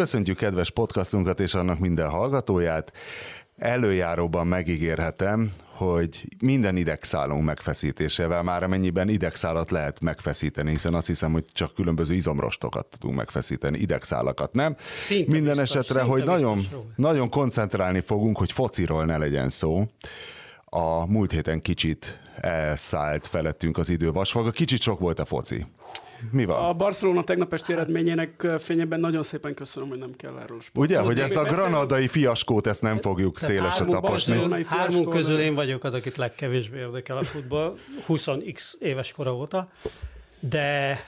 Köszöntjük kedves podcastunkat és annak minden hallgatóját. Előjáróban megígérhetem, hogy minden idegszálunk megfeszítésével, már amennyiben idegszálat lehet megfeszíteni, hiszen azt hiszem, hogy csak különböző izomrostokat tudunk megfeszíteni, idegszálakat nem. Szinte minden biztos, esetre, hogy nagyon, biztos nagyon koncentrálni fogunk, hogy fociról ne legyen szó. A múlt héten kicsit elszállt felettünk az idő vasfaga. Kicsit sok volt a foci. Mi van? A Barcelona tegnap esti eredményének fényében nagyon szépen köszönöm, hogy nem kell erről sport. Ugye, hogy ezt a granadai fiaskót, ezt nem fogjuk szélesre hármukban taposni. Hármunk közül én vagyok az, akit legkevésbé érdekel a futball, 20x éves kora óta, de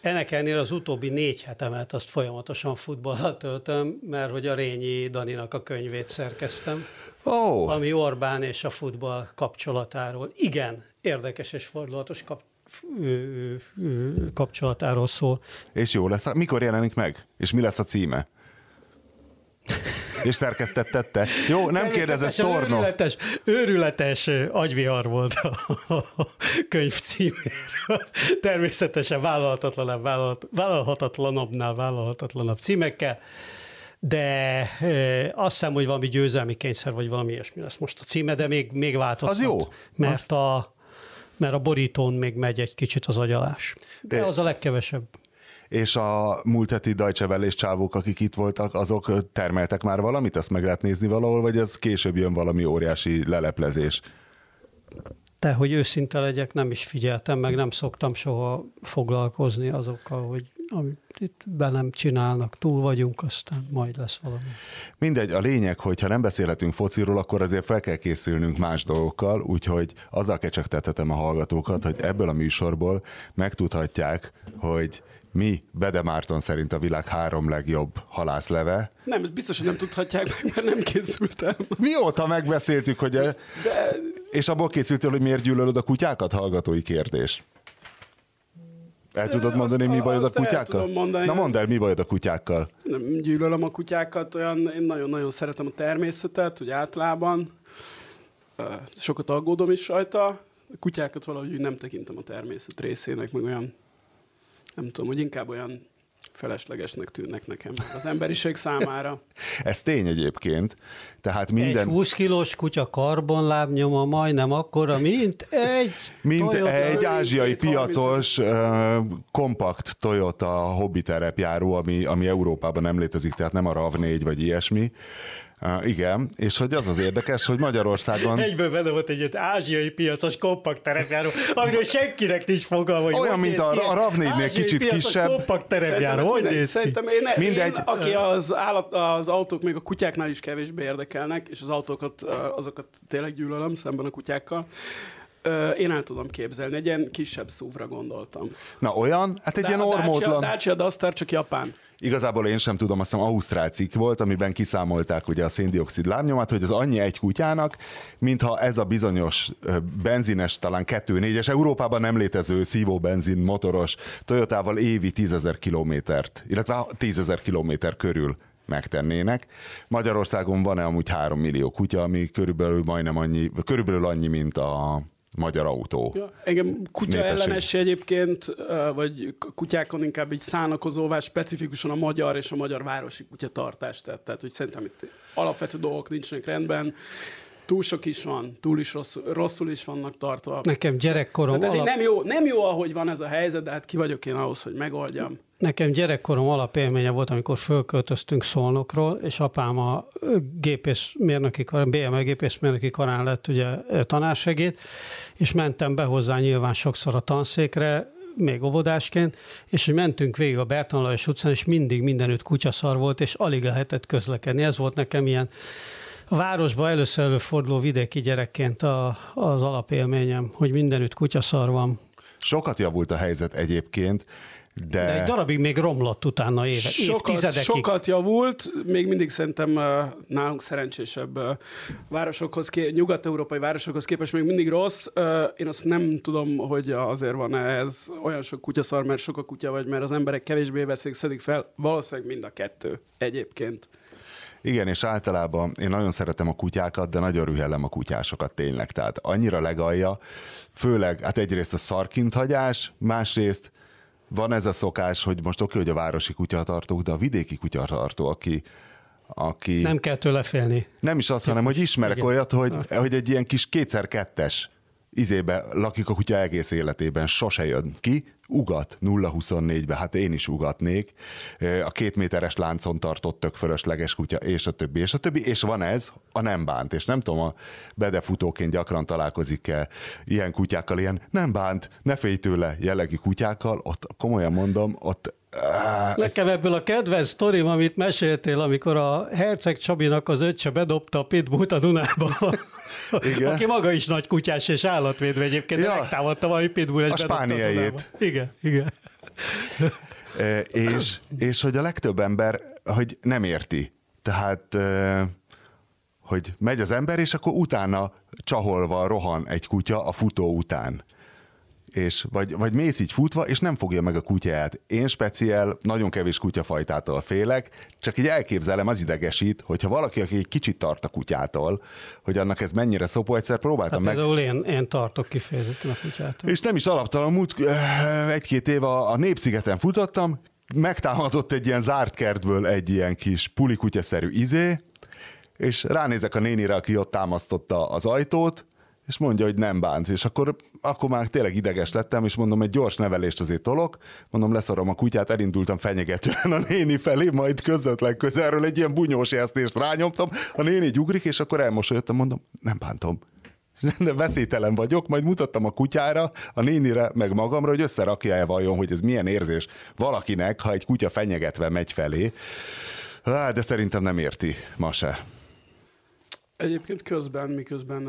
ennek ellenére az utóbbi négy hetemet azt folyamatosan futballal töltöm, mert hogy a Rényi Daninak a könyvét szerkeztem, oh, ami Orbán és a futball kapcsolatáról igen érdekes és fordulatos kap, kapcsolatáról szól. és jó lesz. Mikor jelenik meg? És mi lesz a címe? És szerkesztetted te? Jó, nem kérdezett torno. Őrületes, őrületes agyvihar volt a, könyv címéről. Természetesen vállalhatatlanabb, vállalt, vállalhatatlanabbnál vállalhatatlanabb címekkel, de ö, azt hiszem, hogy valami győzelmi kényszer, vagy valami ilyesmi lesz most a címe, de még, még változtat. Az jó. Mert a, mert a borítón még megy egy kicsit az agyalás. De az a legkevesebb. És a múlt heti Deutsche Welle-s csávók, akik itt voltak, azok termeltek már valamit? Azt meg lehet nézni valahol, vagy ez később jön valami óriási leleplezés? De hogy őszinte legyek, nem is figyeltem, meg nem szoktam soha foglalkozni azokkal, hogy amit itt velem csinálnak, túl vagyunk, aztán majd lesz valami. Mindegy, a lényeg, hogy ha nem beszélhetünk fociról, akkor azért fel kell készülnünk más dolgokkal, úgyhogy azzal kecsegtethetem a hallgatókat, hogy ebből a műsorból megtudhatják, hogy mi Bede Márton szerint a világ három legjobb halászleve. Nem, ezt biztos, hogy nem tudhatják meg, mert nem készültem. Mióta megbeszéltük, hogy... De És abból készültél, hogy miért gyűlölöd a kutyákat? Hallgatói kérdés. El tudod azt- mondani, mi bajod a kutyákkal? tudom mondani. Na mondd el, mi bajod a kutyákkal? nem gyűlölöm a kutyákat, olyan, én nagyon-nagyon szeretem a természetet, hogy általában sokat aggódom is rajta. A kutyákat valahogy úgy nem tekintem a természet részének, meg olyan, nem tudom, hogy inkább olyan feleslegesnek tűnnek nekem az emberiség számára. Ez tény egyébként. Tehát Minden... Egy 20 kilós kutya karbonlábnyoma majdnem akkora, mint egy Mint Toyota. egy ázsiai 230. piacos uh, kompakt Toyota hobbi terepjáró, ami, ami Európában nem létezik, tehát nem a RAV4 vagy ilyesmi. Uh, igen, és hogy az az érdekes, hogy Magyarországon Egyből benne volt egy ázsiai piacos kompakt terepjáró, amiről senkinek nincs fogalma, hogy Olyan, mint a- ki a egy RAV4-nél ázsiai kicsit kisebb. kompakt terepjáró, hogy néz? Szerintem én, Mindegy. én, aki az, állat, az autók még a kutyáknál is kevésbé érdekelnek, és az autókat, azokat tényleg gyűlölöm szemben a kutyákkal, én el tudom képzelni, egy ilyen kisebb szúvra gondoltam. Na olyan, hát egy De ilyen a Dacia, ormótlan... Dacia Duster csak Japán. Igazából én sem tudom, azt hiszem Ausztrál cikk volt, amiben kiszámolták ugye a széndiokszid lábnyomát, hogy az annyi egy kutyának, mintha ez a bizonyos benzines, talán 2-4-es, Európában nem létező szívó benzin motoros Toyotával évi 10 ezer kilométert, illetve 10 ezer kilométer körül megtennének. Magyarországon van-e amúgy 3 millió kutya, ami körülbelül majdnem annyi, körülbelül annyi, mint a magyar autó. Ja, engem kutya Népesség. ellenes egyébként, vagy kutyákon inkább így szánakozóvá, specifikusan a magyar és a magyar városi kutyatartás. Tehát, tehát hogy szerintem itt alapvető dolgok nincsenek rendben. Túl sok is van, túl is rosszul, rosszul is vannak tartva. Nekem gyerekkorom Tehát ez alap... nem, jó, nem jó, ahogy van ez a helyzet, de hát ki vagyok én ahhoz, hogy megoldjam. Nekem gyerekkorom alapélménye volt, amikor fölköltöztünk Szolnokról, és apám a gépészmérnöki, BME gépészmérnöki karán lett ugye tanársegéd, és mentem be hozzá nyilván sokszor a tanszékre, még óvodásként, és hogy mentünk végig a Bertalan Lajos utcán, és mindig mindenütt kutyaszar volt, és alig lehetett közlekedni. Ez volt nekem ilyen a városban először előforduló vidéki gyerekként a, az alapélményem, hogy mindenütt kutyaszar van. Sokat javult a helyzet egyébként, de... De egy darabig még romlott utána éve, Sokat, évtizedekig. sokat javult, még mindig szerintem nálunk szerencsésebb városokhoz, nyugat-európai városokhoz képest még mindig rossz. Én azt nem tudom, hogy azért van ez olyan sok kutyaszar, mert sok a kutya, vagy mert az emberek kevésbé veszik, szedik fel. Valószínűleg mind a kettő egyébként. Igen, és általában én nagyon szeretem a kutyákat, de nagyon rühellem a kutyásokat tényleg. Tehát annyira legalja, főleg, hát egyrészt a szarkinthagyás, másrészt van ez a szokás, hogy most oké, hogy a városi kutyatartók, de a vidéki kutyatartó, aki, aki... Nem kell tőle félni. Nem is azt, hanem hogy ismerek Igen. olyat, hogy, hogy egy ilyen kis kétszer-kettes izébe lakik a kutya egész életében, sose jön ki, ugat 0-24-be, hát én is ugatnék, a két méteres láncon tartott tök fölösleges kutya, és a többi, és a többi, és van ez, a nem bánt, és nem tudom, a bedefutóként gyakran találkozik-e ilyen kutyákkal, ilyen nem bánt, ne félj tőle jellegű kutyákkal, ott komolyan mondom, ott Nekem ebből a kedvenc sztorim, amit meséltél, amikor a Herceg Csabinak az öccse bedobta a pitbullt a Dunába. Igen. Aki maga is nagy kutyás és állatvédő egyébként, ja. megtámadta valami pitbull. A spániaiét. Igen, igen. E, és, és hogy a legtöbb ember, hogy nem érti. Tehát, e, hogy megy az ember, és akkor utána csaholva rohan egy kutya a futó után és vagy, vagy mész így futva, és nem fogja meg a kutyát. Én speciál nagyon kevés kutyafajtától félek, csak így elképzelem, az idegesít, hogyha valaki, aki egy kicsit tart a kutyától, hogy annak ez mennyire szopó, egyszer próbáltam hát meg. Például én, én tartok kifejezetten a kutyától. És nem is alaptalan, múlt eh, egy-két év a, a Népszigeten futottam, megtámadott egy ilyen zárt kertből egy ilyen kis pulikutyaszerű izé, és ránézek a nénire, aki ott támasztotta az ajtót, és mondja, hogy nem bánt. És akkor, akkor már tényleg ideges lettem, és mondom, egy gyors nevelést azért tolok, mondom, leszarom a kutyát, elindultam fenyegetően a néni felé, majd közvetlen közelről egy ilyen bunyós jelzést rányomtam, a néni gyugrik, és akkor elmosolyodtam, mondom, nem bántom. De veszélytelen vagyok, majd mutattam a kutyára, a nénire, meg magamra, hogy összerakja-e vajon, hogy ez milyen érzés valakinek, ha egy kutya fenyegetve megy felé. de szerintem nem érti ma se. Egyébként közben, miközben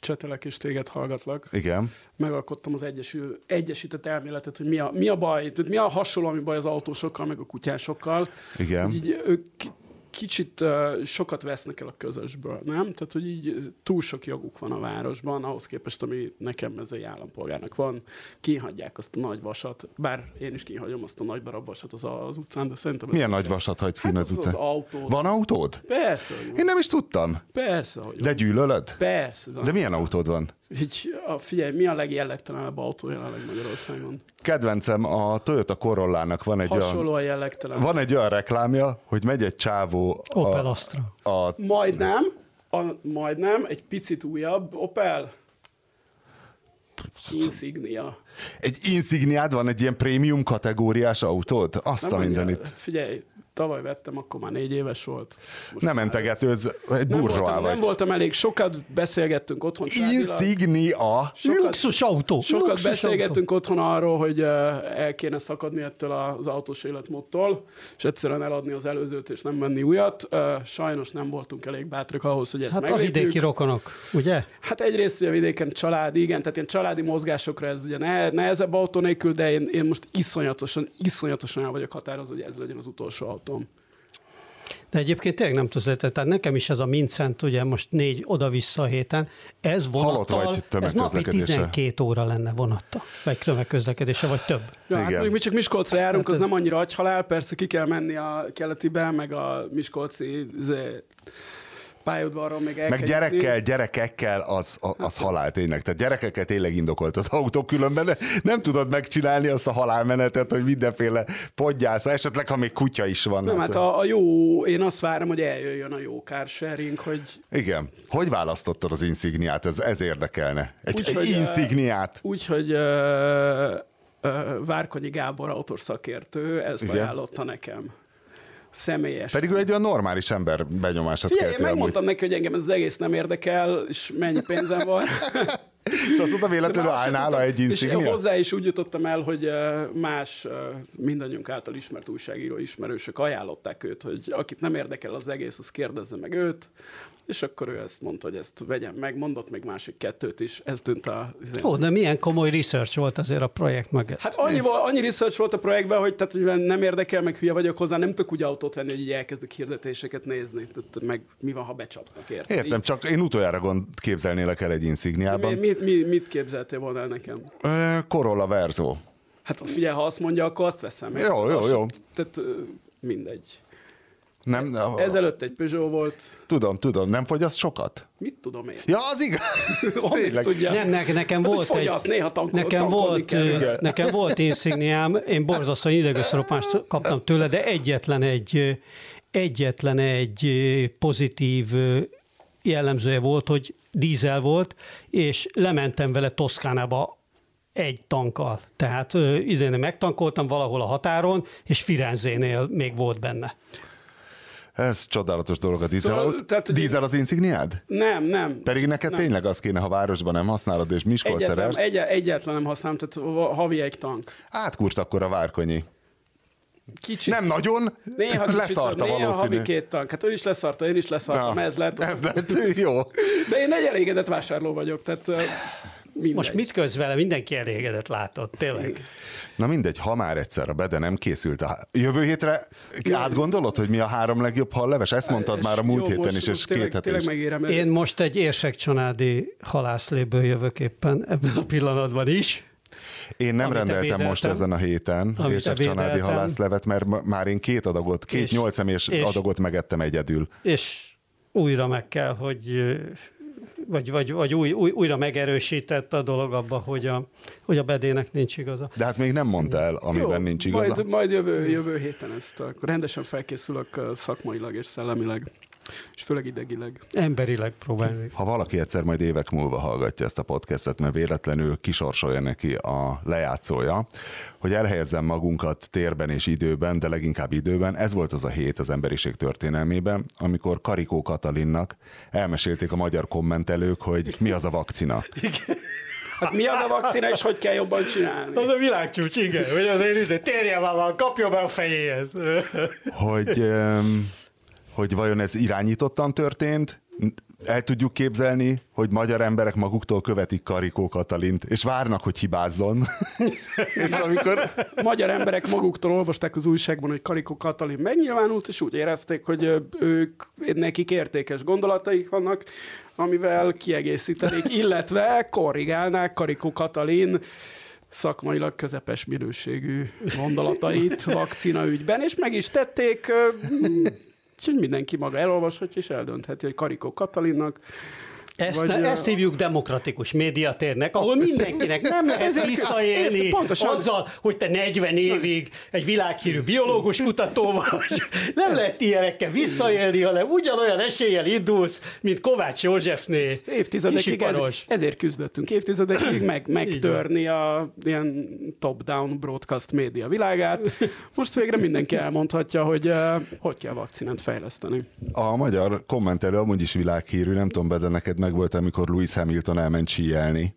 csetelek és téged hallgatlak. Igen. Megalkottam az egyesül, egyesített elméletet, hogy mi a, mi a baj, mi a hasonló, ami baj az autósokkal, meg a kutyásokkal. Igen. Hogy így ők kicsit uh, sokat vesznek el a közösből, nem? Tehát, hogy így túl sok joguk van a városban, ahhoz képest, ami nekem ez egy állampolgárnak van. Kihagyják azt a nagy vasat, bár én is kihagyom azt a nagy darab vasat az, az utcán, de szerintem... Milyen nagy vasat hagysz ki hát az, az utcán? Az autó. Van autód? Persze. Hogy Én nem is tudtam. Persze, hogy De gyűlölöd? Persze. De milyen autód van? Így, a, figyelj, mi a legjellegtelenebb autó jelenleg Magyarországon? Kedvencem, a Toyota Corollának van egy Hasonló olyan... a jellegtelen. Van egy olyan reklámja, hogy megy egy csávó... Opel Astra. A, Majdnem, a, majdnem, egy picit újabb Opel. Insignia. egy Insigniád van, egy ilyen prémium kategóriás autód? Azt Nem a mindenit. Hát Figyelj, tavaly vettem, akkor már négy éves volt. Most Nem mentegetőz, egy nem burzsóá voltam, nem vagy. voltam elég, sokat beszélgettünk otthon. Insignia. Sokat, Luxus autó. sokat luxus beszélgettünk otthon arról, hogy eh, el kéne szakadni ettől az autós életmódtól, és egyszerűen eladni az előzőt, és nem venni újat. Eh, Sajnos nem voltunk elég bátrak ahhoz, hogy ezt Hát a meglépjük. vidéki rokonok, ugye? Hát egyrészt a vidéken családi, igen, tehát ilyen családi mozgásokra ez ugye ne, nehezebb autó nélkül, de én, én most iszonyatosan, iszonyatosan el vagyok határozva, hogy ez legyen az utolsó autóm. De egyébként tényleg nem tudsz lehet, tehát nekem is ez a Mincent, ugye most négy oda-vissza a héten, ez vonattal, vagy ez napi tömegközlekedéssel? 12 óra lenne vonatta, vagy tömegközlekedése, vagy több. Ja, hát Igen. még mi csak Miskolcra járunk, Hát az ez- nem annyira agyhalál, persze ki kell menni a keletibe, meg a Miskolci izé, pályaudvarról még el Meg gyerekkel, jutni. gyerekekkel az, az halál tényleg. Tehát gyerekekkel tényleg indokolt az autó, különben ne- nem tudod megcsinálni azt a halálmenetet, hogy mindenféle podgyász, esetleg ha még kutya is van. Nem, hát a, a jó, én azt várom, hogy eljöjjön a jó car sharing, hogy Igen. Hogy választottad az Insigniát? Ez, ez érdekelne. Egy, Úgy, egy hogy, Insigniát. úgy, hogy ö, ö, Várkonyi Gábor autószakértő ezt Igen. ajánlotta nekem. Személyes. Pedig ő egy olyan normális ember benyomását Figyelj, én kelti amúgy. megmondtam neki, hogy engem ez az egész nem érdekel, és mennyi pénzem van. És azt mondta, véletlenül áll nála egy És Insignia? hozzá is úgy jutottam el, hogy ö, más ö, mindannyiunk által ismert újságíró ismerősök ajánlották őt, hogy akit nem érdekel az egész, az kérdezze meg őt, és akkor ő ezt mondta, hogy ezt vegyem meg, mondott még másik kettőt is, ez tűnt a... Ó, de milyen komoly research volt azért a projekt meg. Hát annyi, annyi research volt a projektben, hogy, tehát, hogy nem érdekel, meg hülye vagyok hozzá, nem tudok úgy autót venni, hogy így elkezdek hirdetéseket nézni. Tehát, meg mi van, ha becsapnak, érted? Értem, csak én utoljára gond képzelnélek el egy Így, mi, Insigniában. Mit, mi, mit képzeltél volna el nekem? Corolla Verzo. Hát figyelj, ha azt mondja, akkor azt veszem. Jó, jó, jó. Tehát mindegy. Nem, a- Ezelőtt egy Peugeot volt. tudom, tudom, nem fogyaszt sokat? Mit tudom én? Ja, az igaz. Tényleg. tudja? Nem, ne, nekem Hát, volt egy... fogyasz, néha tankol, nekem volt, kell. nekem volt insigniám, én borzasztóan idegösszeropást kaptam tőle, de egyetlen egy, egyetlen egy pozitív jellemzője volt, hogy dízel volt, és lementem vele Toszkánába egy tankkal. Tehát izén megtankoltam valahol a határon, és Firenzénél még volt benne. Ez csodálatos dolog a dízel. Szóval, tehát, dízel az insigniád? Nem, nem. Pedig neked Nem. tényleg az kéne, ha városban nem használod, és Miskolc Egyetlen, szerelsz. egy, egyetlen nem használom, tehát havi egy tank. Átkúrt akkor a várkonyi. Kicsit. Nem nagyon, Néha kicsit, leszarta néha valószínű. havi két tank. Hát ő is leszarta, én is leszartam, Na, ez lett. Ez lett, jó. De én egy elégedett vásárló vagyok, tehát mindegy. Most mit köz vele? Mindenki elégedett látott, tényleg. Na mindegy, ha már egyszer a Bede nem készült. A jövő hétre átgondolod, hogy mi a három legjobb halleves? Ezt mondtad már a múlt Jó, héten most- is, és tényleg, két hete tényleg is. megérem. Én most egy érsekcsanádi halászléből jövök éppen ebben a pillanatban is. Én nem Amit rendeltem ebédeltem. most ezen a héten Amit Érsek családi ebédeltem. halászlevet, mert már én két adagot, két És- nyolc személyes és- adagot megettem egyedül. és újra meg kell, hogy vagy, vagy, vagy új, új, újra megerősített a dolog abba, hogy a, hogy a bedének nincs igaza. De hát még nem mondta el, amiben nincs igaza. Majd, majd jövő, jövő héten ezt akkor rendesen felkészülök szakmailag és szellemileg, és főleg idegileg. Emberileg próbálni. Ha valaki egyszer majd évek múlva hallgatja ezt a podcastet, mert véletlenül kisorsolja neki a lejátszója, hogy elhelyezzem magunkat térben és időben, de leginkább időben, ez volt az a hét az emberiség történelmében, amikor Karikó Katalinnak elmesélték a magyar kommentelők, hogy mi az a vakcina. Hát mi az a vakcina, és hogy kell jobban csinálni? Az a világcsúcs, igen, hogy azért ide térjen már, van, kapja be a fejéhez. hogy, öm, hogy vajon ez irányítottan történt, el tudjuk képzelni, hogy magyar emberek maguktól követik Karikó Katalint, és várnak, hogy hibázzon. és amikor Magyar emberek maguktól olvasták az újságban, hogy Karikó Katalin megnyilvánult, és úgy érezték, hogy ők, nekik értékes gondolataik vannak, amivel kiegészítenék, illetve korrigálnák Karikó Katalin szakmailag közepes minőségű gondolatait vakcina ügyben, és meg is tették, úgyhogy mindenki maga elolvashatja, és eldöntheti, hogy Karikó Katalinnak Ezt, Vagy, ezt hívjuk demokratikus médiatérnek, ahol mindenkinek nem lehet visszaélni pontosan. azzal, hogy te 40 évig egy világhírű biológus kutató vagy. Nem lehet ilyenekkel visszaélni, hanem ugyanolyan eséllyel indulsz, mint Kovács Józsefné. évtizedekig ez, ezért küzdöttünk, évtizedekig meg, megtörni a ilyen top-down broadcast média világát. Most végre mindenki elmondhatja, hogy hogy kell vakcinát fejleszteni. a magyar kommentelő amúgy is világhírű, nem tudom, de neked meg volt, amikor Lewis Hamilton elment síelni.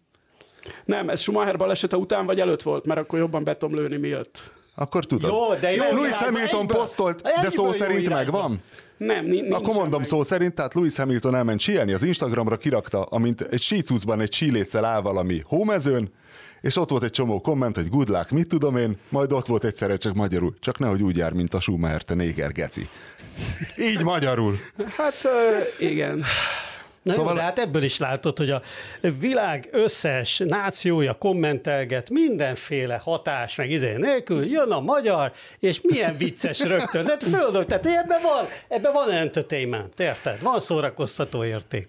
Nem, ez Schumacher balesete után vagy előtt volt, mert akkor jobban be tudom lőni miatt. Akkor tudod. Jó, de jó Lewis Hamilton egyből- posztolt, de szó szerint megvan? Nem, ni- nincs Akkor mondom meg. szó szerint, tehát Lewis Hamilton elment síelni, az Instagramra kirakta, amint egy sícucban egy síléccel áll valami hómezőn, és ott volt egy csomó komment, hogy good luck, mit tudom én, majd ott volt egyszerre csak magyarul. Csak nehogy úgy jár, mint a Schumacher, te néger geci. Így magyarul. Hát uh, igen. Na szóval... Jó, de hát ebből is látod, hogy a világ összes nációja kommentelget mindenféle hatás, meg izé nélkül, jön a magyar, és milyen vicces rögtön. Tehát földön, tehát ebben van, ebben van entertainment, érted? Van szórakoztató érték.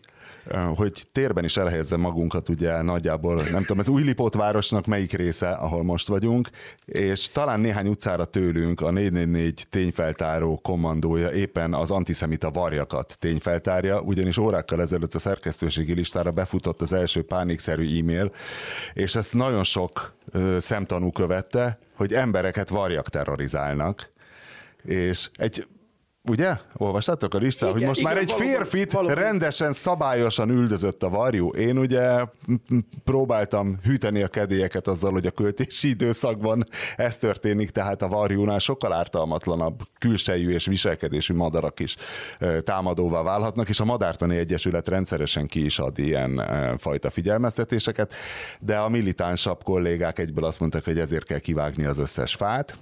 Hogy térben is elhelyezzem magunkat, ugye nagyjából, nem tudom, ez Újlipót városnak melyik része, ahol most vagyunk, és talán néhány utcára tőlünk a 444 tényfeltáró kommandója éppen az antiszemita varjakat tényfeltárja, ugyanis órákkal ezelőtt a szerkesztőségi listára befutott az első pánikszerű e-mail, és ezt nagyon sok szemtanú követte, hogy embereket varjak terrorizálnak, és egy Ugye? Olvastátok a listát, hogy most már igen, egy valóban, férfit valóban. rendesen, szabályosan üldözött a varjú. Én ugye próbáltam hűteni a kedélyeket azzal, hogy a költési időszakban ez történik, tehát a varjúnál sokkal ártalmatlanabb külsejű és viselkedésű madarak is támadóvá válhatnak, és a Madártani Egyesület rendszeresen ki is ad ilyen fajta figyelmeztetéseket, de a militánsabb kollégák egyből azt mondták, hogy ezért kell kivágni az összes fát,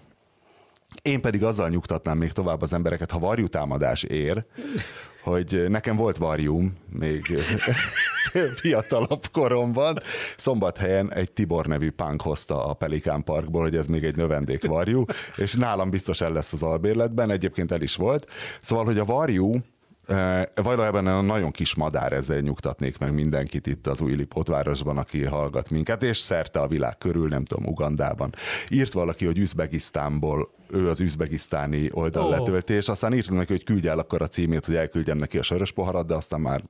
Én pedig azzal nyugtatnám még tovább az embereket, ha varjú támadás ér, hogy nekem volt varjúm még fiatalabb koromban. Szombathelyen egy Tibor nevű punk hozta a Pelikán Parkból, hogy ez még egy növendék varjú, és nálam biztos el lesz az albérletben, egyébként el is volt. Szóval, hogy a varjú Valójában a nagyon kis madár, ezzel nyugtatnék meg mindenkit itt az új Lipótvárosban, aki hallgat minket, és szerte a világ körül, nem tudom, Ugandában. Írt valaki, hogy Üzbegisztánból ő az üzbegisztáni oldal oh. letöltés, aztán írtam neki, hogy küldj el akkor a címét, hogy elküldjem neki a sörös poharat, de aztán már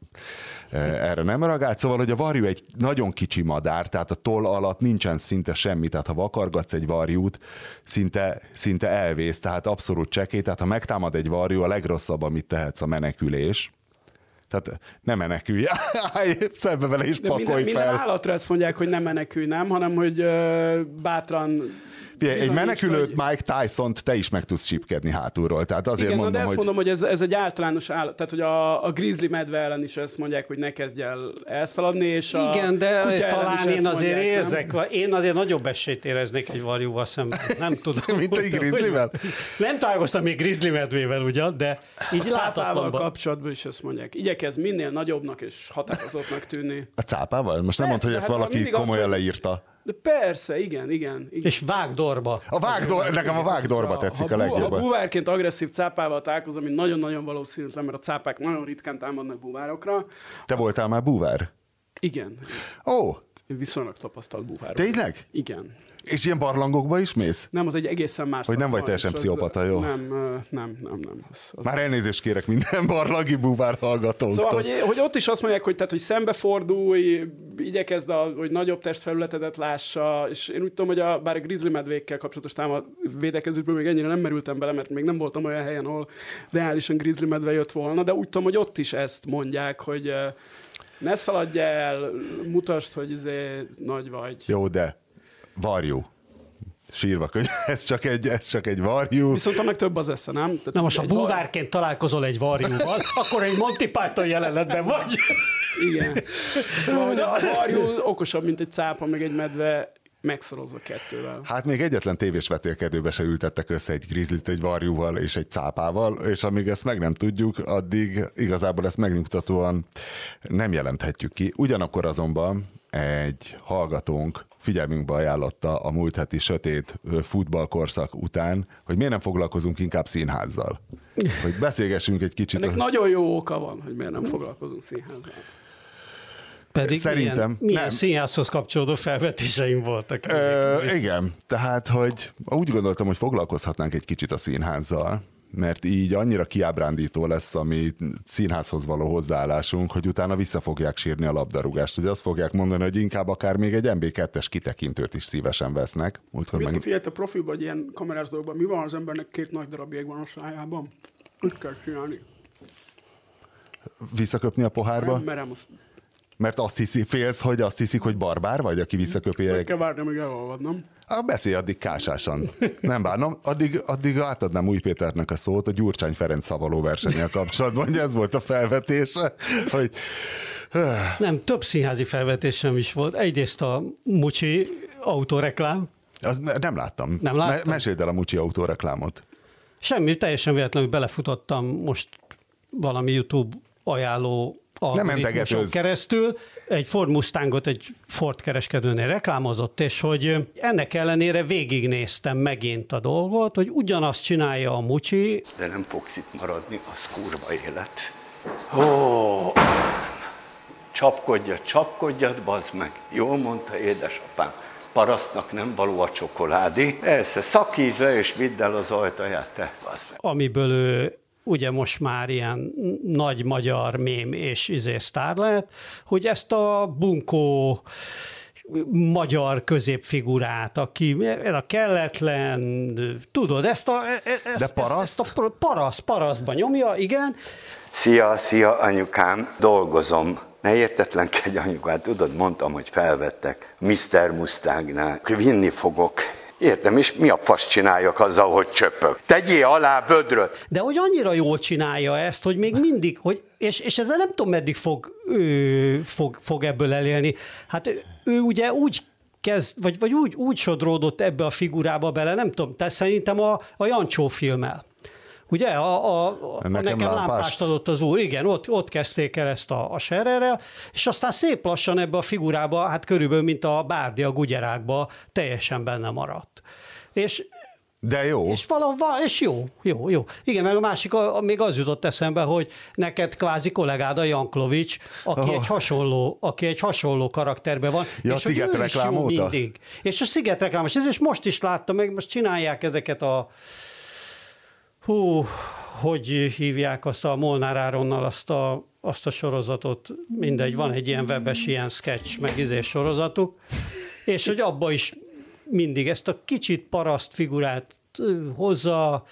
e, erre nem reagált. Szóval, hogy a varjú egy nagyon kicsi madár, tehát a toll alatt nincsen szinte semmi, tehát ha vakargatsz egy varjút, szinte, szinte elvész, tehát abszolút csekély, tehát ha megtámad egy varjú, a legrosszabb, amit tehetsz a menekülés. Tehát nem menekülj, szembe vele is pakolj minden, fel. Minden állatra ezt mondják, hogy nem menekülj, nem, hanem hogy bátran egy menekülőt, hogy... Mike tyson te is meg tudsz csipkedni hátulról. Tehát azért Igen, mondom, de ezt hogy... mondom, hogy ez, ez egy általános állat. Tehát, hogy a, a grizzly medve ellen is ezt mondják, hogy ne kezdj el elszaladni, és a Igen, de talán én azért mondják, érzek, nem? én azért nagyobb esélyt éreznék egy varjúval szemben. Nem tudom. Mint egy grizzlyvel? Nem találkoztam még grizzly medvével ugyan, de így a cápával kapcsolatban is ezt mondják. Igyekez minél nagyobbnak és határozottnak tűnni. A cápával? Most nem mondta, hogy ezt valaki komolyan leírta. De persze, igen, igen. igen. És vágdorba. A vágdor, nekem a vágdorba tetszik ha, a legjobban. Ha búvárként agresszív cápával találkozom, ami nagyon-nagyon valószínűtlen, mert a cápák nagyon ritkán támadnak búvárokra. Te voltál már búvár? Igen. Ó! Oh. Viszonylag tapasztalt búvár. Tényleg? Igen. És ilyen barlangokba is mész? Nem, az egy egészen más Hogy nem vagy teljesen pszichopata, jó? Nem, nem, nem, nem. Az, az Már elnézést kérek minden barlangi búvár hallgatóktól. Szóval, hogy, hogy, ott is azt mondják, hogy, tehát, hogy szembefordulj, igyekezd, a, hogy nagyobb testfelületedet lássa, és én úgy tudom, hogy a, bár a grizzly medvékkel kapcsolatos támad védekezésből még ennyire nem merültem bele, mert még nem voltam olyan helyen, ahol reálisan grizzly medve jött volna, de úgy tudom, hogy ott is ezt mondják, hogy ne szaladj el, mutasd, hogy izé nagy vagy. Jó, de varjú. Sírva hogy ez csak egy, ez csak egy varjú. Viszont annak több az esze, nem? Tehát Na most, ha búvárként találkozol egy varjúval, akkor egy Monty Python jelenetben vagy. Igen. Szóval, hogy a varjú okosabb, mint egy cápa, meg egy medve, megszorozva kettővel. Hát még egyetlen tévés vetélkedőbe se ültettek össze egy grizzlit egy varjúval és egy cápával, és amíg ezt meg nem tudjuk, addig igazából ezt megnyugtatóan nem jelenthetjük ki. Ugyanakkor azonban egy hallgatónk figyelmünkbe ajánlotta a múlt heti sötét futballkorszak után, hogy miért nem foglalkozunk inkább színházzal. Hogy beszélgessünk egy kicsit. Ennek a... nagyon jó oka van, hogy miért nem foglalkozunk színházzal. Pedig Szerintem milyen, milyen nem. színházhoz kapcsolódó felvetéseim voltak. Ö, igen, tehát, hogy úgy gondoltam, hogy foglalkozhatnánk egy kicsit a színházzal, mert így annyira kiábrándító lesz a mi színházhoz való hozzáállásunk, hogy utána vissza fogják sírni a labdarúgást. Hogy azt fogják mondani, hogy inkább akár még egy MB2-es kitekintőt is szívesen vesznek. Múltkor meg... Figyelj, a profilban, vagy ilyen kamerás dolgokban, mi van az embernek két nagy darab van a szájában? Úgy kell csinálni. Visszaköpni a pohárba? Nem merem, azt mert azt hiszi, félsz, hogy azt hiszik, hogy barbár vagy, aki visszaköpi. Meg kell várni, amíg elolvad, nem? A beszélj addig kásásan. Nem bánom. Addig, addig átadnám Új Péternek a szót a Gyurcsány Ferenc szavaló versenyel kapcsolatban, hogy ez volt a felvetése, hogy nem, több színházi felvetésem is volt. Egyrészt a Mucsi autóreklám. Az ne, nem láttam. Nem láttam? Me- meséld el a Mucsi autóreklámot. Semmi, teljesen véletlenül belefutottam most valami YouTube ajánló algoritmuson keresztül egy Ford Mustangot egy Ford kereskedőnél reklámozott, és hogy ennek ellenére végignéztem megint a dolgot, hogy ugyanazt csinálja a Mucsi. De nem fogsz itt maradni, az kurva élet. Ó, csapkodja, csapkodjad, bazd meg. Jól mondta édesapám parasztnak nem való a csokoládé. Persze, szakítsd le és vidd el az ajtaját, te. meg. Amiből ő ugye most már ilyen nagy magyar mém és izé sztár lehet, hogy ezt a bunkó magyar középfigurát, aki a kelletlen, tudod, ezt a, e, e, ezt, De paraszt? Ezt, ezt a paraszt, parasztba nyomja, igen. Szia, szia, anyukám, dolgozom. Ne értetlenkedj, anyukám, tudod, mondtam, hogy felvettek Mr. Mustangnál. Vinni fogok Értem, és mi a fasz csináljak azzal, hogy csöpök? Tegyél alá vödröt! De hogy annyira jól csinálja ezt, hogy még mindig, hogy, és, és ezzel nem tudom, meddig fog, ő, fog, fog ebből elélni. Hát ő, ő ugye úgy kezd, vagy, vagy úgy, úgy sodródott ebbe a figurába bele, nem tudom, te szerintem a, a Jancsó filmmel. Ugye, a, a, a nekem, nekem lámpást. lámpást adott az úr, igen, ott, ott kezdték el ezt a, a serrel, és aztán szép lassan ebbe a figurába, hát körülbelül, mint a Bárdi a Gugyerákba, teljesen benne maradt. És de jó. És valahol, és jó, jó, jó. Igen, meg a másik, a, még az jutott eszembe, hogy neked kvázi kollégád a Janklovics, aki, oh. egy hasonló, aki egy hasonló karakterben van. Ja, és a Sziget reklám óta? Mindig. És a Sziget reklám, és most is láttam, meg most csinálják ezeket a hú, hogy hívják azt a Molnár Áronnal azt a, azt a sorozatot, mindegy, van egy ilyen webes ilyen sketch, meg izés sorozatuk, és hogy abba is mindig ezt a kicsit paraszt figurát hozza,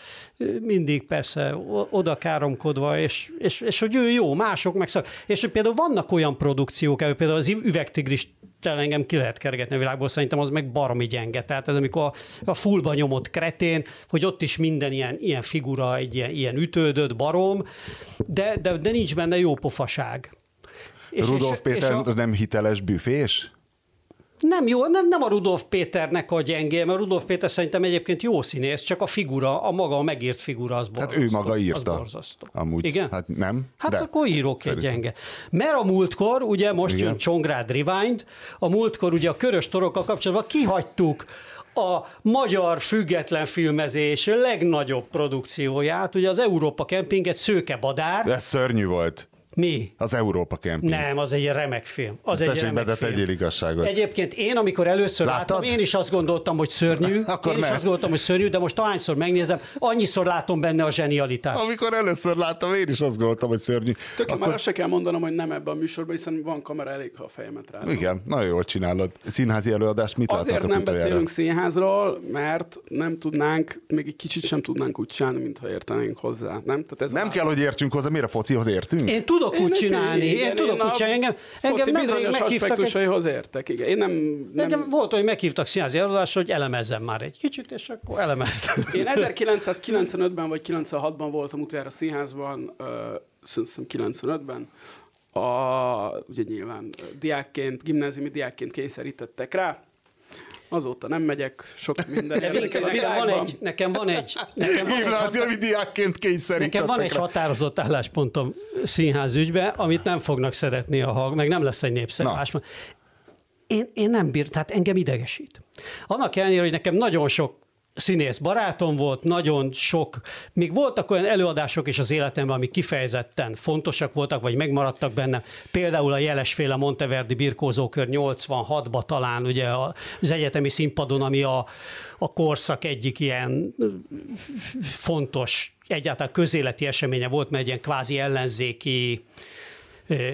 mindig persze oda káromkodva, és, és, és hogy ő jó, mások meg szak. És például vannak olyan produkciók, például az üvegtigris engem ki lehet kergetni a világból, szerintem az meg baromi gyenge. Tehát ez amikor a, fullba nyomott kretén, hogy ott is minden ilyen, ilyen figura, egy ilyen, ilyen ütődött barom, de, de, de nincs benne jó pofaság. És, Rudolf és, Péter és a... nem hiteles büfés? Nem jó, nem, nem a Rudolf Péternek a gyengé, mert Rudolf Péter szerintem egyébként jó színész, csak a figura, a maga a megírt figura az borzasztó. Hát ő maga írta. Amúgy. Igen? Hát nem. Hát de akkor írok szerintem. egy gyenge. Mert a múltkor, ugye most Igen. jön Csongrád Rewind, a múltkor ugye a körös torokkal kapcsolatban kihagytuk a magyar független filmezés legnagyobb produkcióját, ugye az Európa Kempinget Szőke Badár. Ez szörnyű volt. Mi? Az Európa Camping. Nem, az egy remek film. Az egy remek be, film. tegyél igazságot. Egyébként én, amikor először Láttad? láttam, én is azt gondoltam, hogy szörnyű. Akkor én is azt gondoltam, hogy szörnyű, de most ahányszor megnézem, annyiszor látom benne a zsenialitást. Amikor először láttam, én is azt gondoltam, hogy szörnyű. Tök Akkor... már azt se kell mondanom, hogy nem ebben a műsorban, hiszen van kamera elég, ha a fejemet rá. Igen, nagyon jól csinálod. Színházi előadást mit Azért nem utoljára? beszélünk színházról, mert nem tudnánk, még egy kicsit sem tudnánk úgy csinálni, mintha értenénk hozzá. Nem, Tehát ez nem kell, hogy értsünk hozzá, miért a focihoz értünk? Én tudok én úgy csinálni én, én tudok úgy csinálni. Engem, engem nem bizonyos aspektusaihoz értek. Igen. Én nem, nem... Engem volt, hogy meghívtak színházi előadásra, hogy elemezzem már egy kicsit, és akkor elemeztem. Én 1995-ben vagy 96-ban voltam utoljára színházban, uh, szerintem 95-ben, a, ugye nyilván diákként, gimnáziumi diákként kényszerítettek rá, Azóta nem megyek, sok minden érdekel nekem van egy, nekem van egy, nekem van Gimnáziumi diákként Nekem van egy határozott álláspontom színház ügybe, amit nem fognak szeretni a hallg, meg nem lesz egy népszerű Én, én nem bír, tehát engem idegesít. Annak ellenére, hogy nekem nagyon sok színész barátom volt, nagyon sok, még voltak olyan előadások is az életemben, amik kifejezetten fontosak voltak, vagy megmaradtak benne. Például a jelesféle Monteverdi birkózókör 86-ba talán ugye az egyetemi színpadon, ami a, a korszak egyik ilyen fontos, egyáltalán közéleti eseménye volt, mert egy ilyen kvázi ellenzéki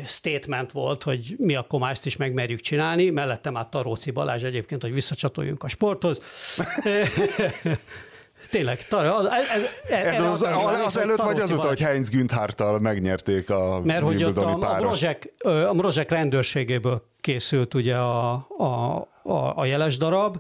statement volt, hogy mi akkor már ezt is megmerjük csinálni. Mellettem már Taróci Balázs egyébként, hogy visszacsatoljunk a sporthoz. Tényleg, tar- ez, ez, ez az, az, az előtt vagy azóta, hogy Heinz Günthártal megnyerték a Mert hogy ott a, a, Brozsek, a Brozsek rendőrségéből készült ugye a, a, a, a jeles darab.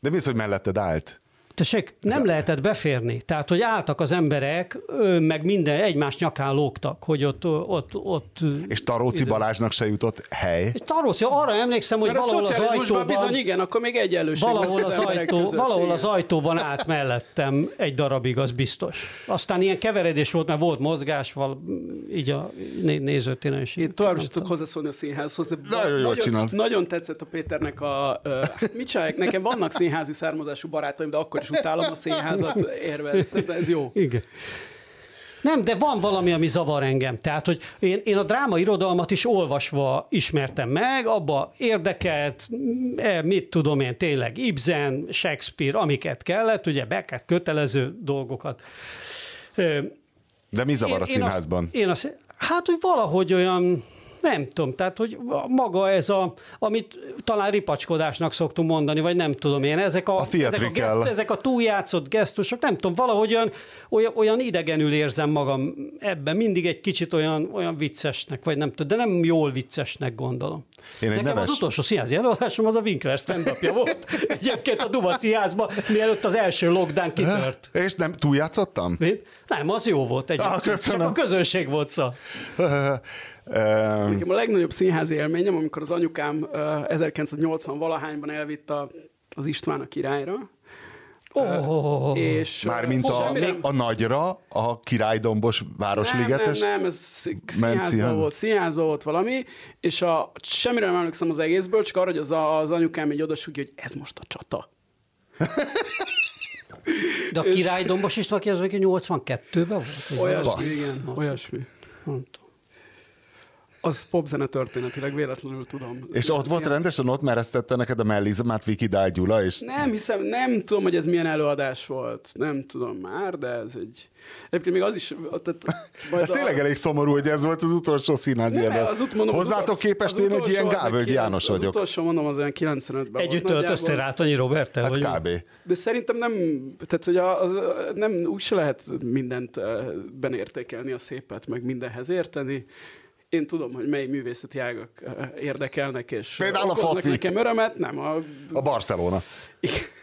De mi az, hogy melletted állt? Tessék, nem lehetett beférni. Tehát, hogy álltak az emberek, meg minden egymás nyakán lógtak, hogy ott... ott, ott és Taróci Balázsnak se jutott hely? És Taróci, arra emlékszem, hogy Mert valahol az ajtóban... bizony igen, akkor még egyenlőség valahol az, az, ajtó, között, valahol az ajtóban állt mellettem egy darabig, az biztos. Aztán ilyen keveredés volt, mert volt mozgás, val, így a nézőtéren is. Én tovább is tudok hozzászólni a színházhoz, de nagyon, nagyon, nagyon tetszett a Péternek a... Uh, mit csinálják? Nekem vannak színházi származású barátaim, de akkor is utálom a színházat érve. Ez jó. Igen. Nem, de van valami, ami zavar engem. Tehát, hogy én, én a dráma irodalmat is olvasva ismertem meg, abba érdekelt, e, mit tudom én, tényleg Ibsen, Shakespeare, amiket kellett, ugye Beckett kötelező dolgokat. De mi zavar én, a színházban? Én azt, én azt, hát, hogy valahogy olyan, nem tudom, tehát hogy maga ez a, amit talán ripacskodásnak szoktunk mondani, vagy nem tudom én, ezek a, a, ezek a, geszt, ezek a túljátszott gesztusok, nem tudom, valahogy olyan, olyan, olyan idegenül érzem magam ebben, mindig egy kicsit olyan, olyan viccesnek, vagy nem tudom, de nem jól viccesnek gondolom. Én Nekem neves... az utolsó színházi előadásom az a Winkler stand volt. Egyébként a Duma színházban, mielőtt az első lockdown kitört. És nem túljátszottam? Nem, az jó volt egyébként. Ah, Csak a közönség volt szó. Nekem a legnagyobb színházi élményem, amikor az anyukám 1980-valahányban elvitte az István a királyra, Oh, és Mármint a, a nagyra, a királydombos városligetes? Nem, nem, nem, ez színházban színház? volt, színházban volt valami, és a, semmire nem emlékszem az egészből, csak arra, hogy az, a, az anyukám így odasúgja, hogy ez most a csata. de a király Dombos István ki az, aki 82-ben volt? Olyasmi, igen, olyasmi. Az popzene történetileg véletlenül tudom. És ott volt rendesen, ott meresztette neked a mellizmát Viki Dál Gyula, és Nem hiszem, nem tudom, hogy ez milyen előadás volt. Nem tudom már, de ez egy... Egyébként még az is... Tehát, majd ez tényleg elég szomorú, hogy ez volt az utolsó színházi Nem, az ut- mondom, az Hozzátok képest az én egy ilyen az Gávölgy János Az vagyok. utolsó, mondom, az olyan 95-ben Együtt volt töltöztél. Rátonyi Roberttel? Hát vagy? kb. De szerintem nem, tehát hogy az, nem, úgyse lehet mindent eh, benértékelni a szépet, meg mindenhez érteni. Én tudom, hogy mely művészeti ágak érdekelnek, és Például a foci. nekem örömet, nem a... A Barcelona.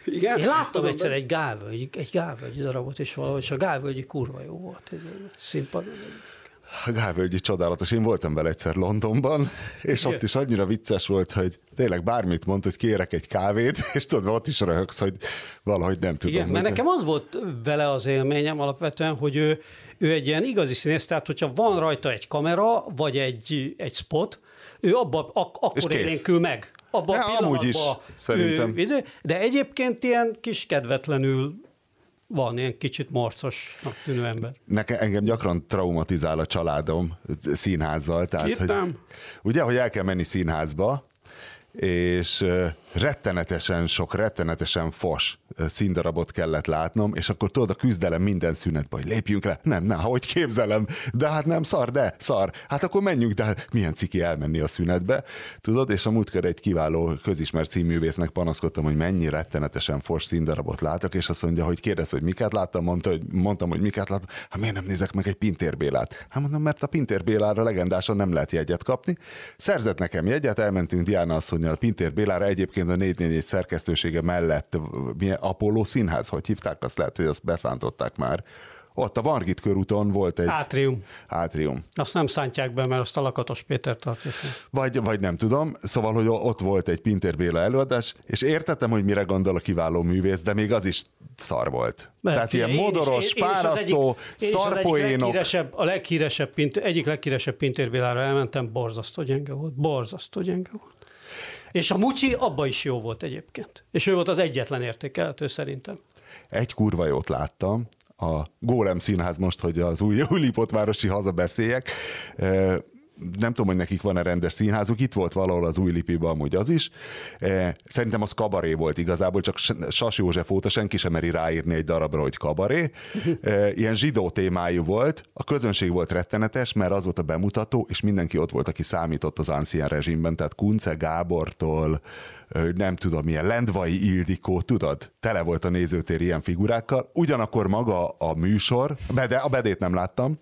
Igen? Én láttam egyszer belül- egy gálvölgyi, egy gálvölgyi darabot is valahogy, és a gálvölgyi kurva jó volt. Ez egy színpadon. A Gávölgyi csodálatos. Én voltam vele egyszer Londonban, és ott is annyira vicces volt, hogy tényleg bármit mond, hogy kérek egy kávét, és tudod, ott is röhögsz, hogy valahogy nem tudom. Igen, mert nekem az volt vele az élményem alapvetően, hogy ő, ő egy ilyen igazi színész, tehát hogyha van rajta egy kamera, vagy egy, egy spot, ő abba, ak- akkor élénkül meg. Abban Ja, a amúgy is, pillanatban szerintem. Ő, de egyébként ilyen kis kedvetlenül van, ilyen kicsit morcosnak tűnő ember. Nekem, engem gyakran traumatizál a családom színházzal. Tehát, hogy, Hittem. ugye, hogy el kell menni színházba, és rettenetesen sok, rettenetesen fos színdarabot kellett látnom, és akkor tudod, a küzdelem minden szünetben, hogy lépjünk le. Nem, nem, hogy képzelem, de hát nem szar, de szar. Hát akkor menjünk, de hát milyen ciki elmenni a szünetbe, tudod, és a múltkor egy kiváló közismert színművésznek panaszkodtam, hogy mennyi rettenetesen fos színdarabot látok, és azt mondja, hogy kérdez, hogy miket láttam, mondta, hogy, mondtam, hogy miket láttam, hát miért nem nézek meg egy Pintér Bélát? Hát mondom, mert a Pintér Bélára legendáson nem lehet jegyet kapni. Szerzett nekem jegyet, elmentünk Diana asszonynal a Bélára, egyébként a 444 szerkesztősége mellett milyen Apollo színház, hogy hívták, azt lehet, hogy azt beszántották már. Ott a Vargit körúton volt egy Átrium. átrium. Azt nem szántják be, mert azt a Lakatos Péter tartja. Vagy, vagy nem tudom, szóval, hogy ott volt egy Pintér Béla előadás, és értettem, hogy mire gondol a kiváló művész, de még az is szar volt. Mert Tehát ilyen én is- modoros, én- én is az fárasztó, egyik- én egyik szarpoénok. leghíresebb- A leghíresebb, egyik leghíresebb Pintér Bélára elmentem, borzasztó gyenge volt. Borzasztó gyenge volt. És a Mucsi abba is jó volt egyébként. És ő volt az egyetlen értékelhető szerintem. Egy kurva jót láttam, a Gólem Színház most, hogy az új Újlipotvárosi haza beszéljek. Nem tudom, hogy nekik van-e rendes színházuk, itt volt valahol az új lipiben amúgy az is. Eh, Szerintem az kabaré volt igazából, csak Sas József óta senki sem meri ráírni egy darabra, hogy kabaré. Eh, Ilyen zsidó témájú volt, a közönség volt rettenetes, mert az volt a bemutató, és mindenki ott volt, aki számított az Ancien rezsimben, tehát Kunce Gábortól, nem tudom, milyen Lendvai Ildikó, tudod? Tele volt a nézőtér ilyen figurákkal. Ugyanakkor maga a műsor, bede, a bedét nem láttam,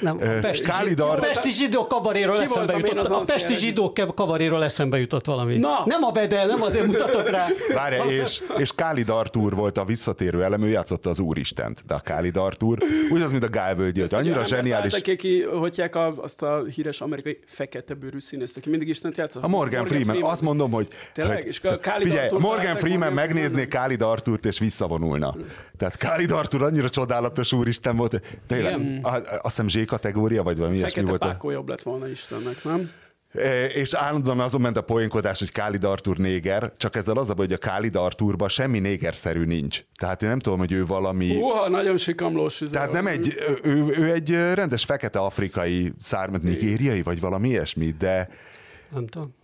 Nem, a Pesti, Kálidar- a Pesti zsidó kabaréról Ki eszembe jutott. az A Pesti zsidó kabaréról eszembe jutott valami. Na! Nem a Bedel, nem azért mutatok rá. Várj, és, és Kálid Artúr volt a visszatérő elem, ő játszotta az Úristent, de a Kálid Artúr, ugyanaz, mint a Gál annyira zseniális. Aki, aki hogyják a, azt a híres amerikai fekete bőrű színészt, aki mindig Istent játszott? A Morgan, Freeman, azt mondom, hogy, Tényleg? hogy És a Khalid figyelj, Arthur Morgan Freeman Morgan megnézné Freeman-t? Kálid Artúrt és visszavonulna. Tehát Kálid Artúr annyira csodálatos úristen volt, tényleg, Igen. azt hiszem Z kategória, vagy valami ilyesmi Fekete volt. a- pákó jobb lett volna Istennek, nem? E, És állandóan azon ment a poénkodás, hogy Kálid Artúr néger, csak ezzel az a baj, hogy a Kálid Artúrban semmi négerszerű nincs. Tehát én nem tudom, hogy ő valami... Uha, nagyon sikamlós. Tehát nem egy, ő, ő egy rendes fekete afrikai szármat, nigériai, vagy valami ilyesmi, de, Nem tudom.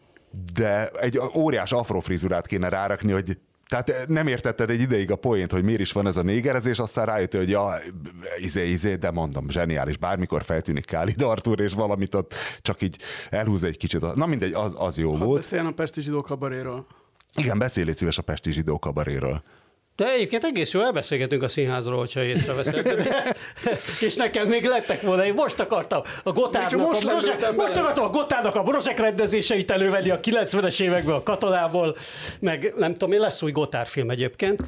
de egy óriás afrofrizurát kéne rárakni, hogy tehát nem értetted egy ideig a poént, hogy miért is van ez a négerezés, aztán rájöttél, hogy ja, izé, izé, de mondom, zseniális, bármikor feltűnik Kálid Artúr, és valamit ott csak így elhúz egy kicsit. Na mindegy, az, az jó Hadd volt. beszéljen a Pesti zsidó kabaréről. Igen, beszélj szíves a Pesti zsidó kabaréről. De egyébként egész jól elbeszélgetünk a színházról, hogyha észreveszed. és nekem még lettek volna, én most akartam a Gotárnak most a Brozsek, most akartam a Gotárnak a Brozsek rendezéseit elővenni a 90-es években a katonából, meg nem tudom, én lesz új Gotár film egyébként.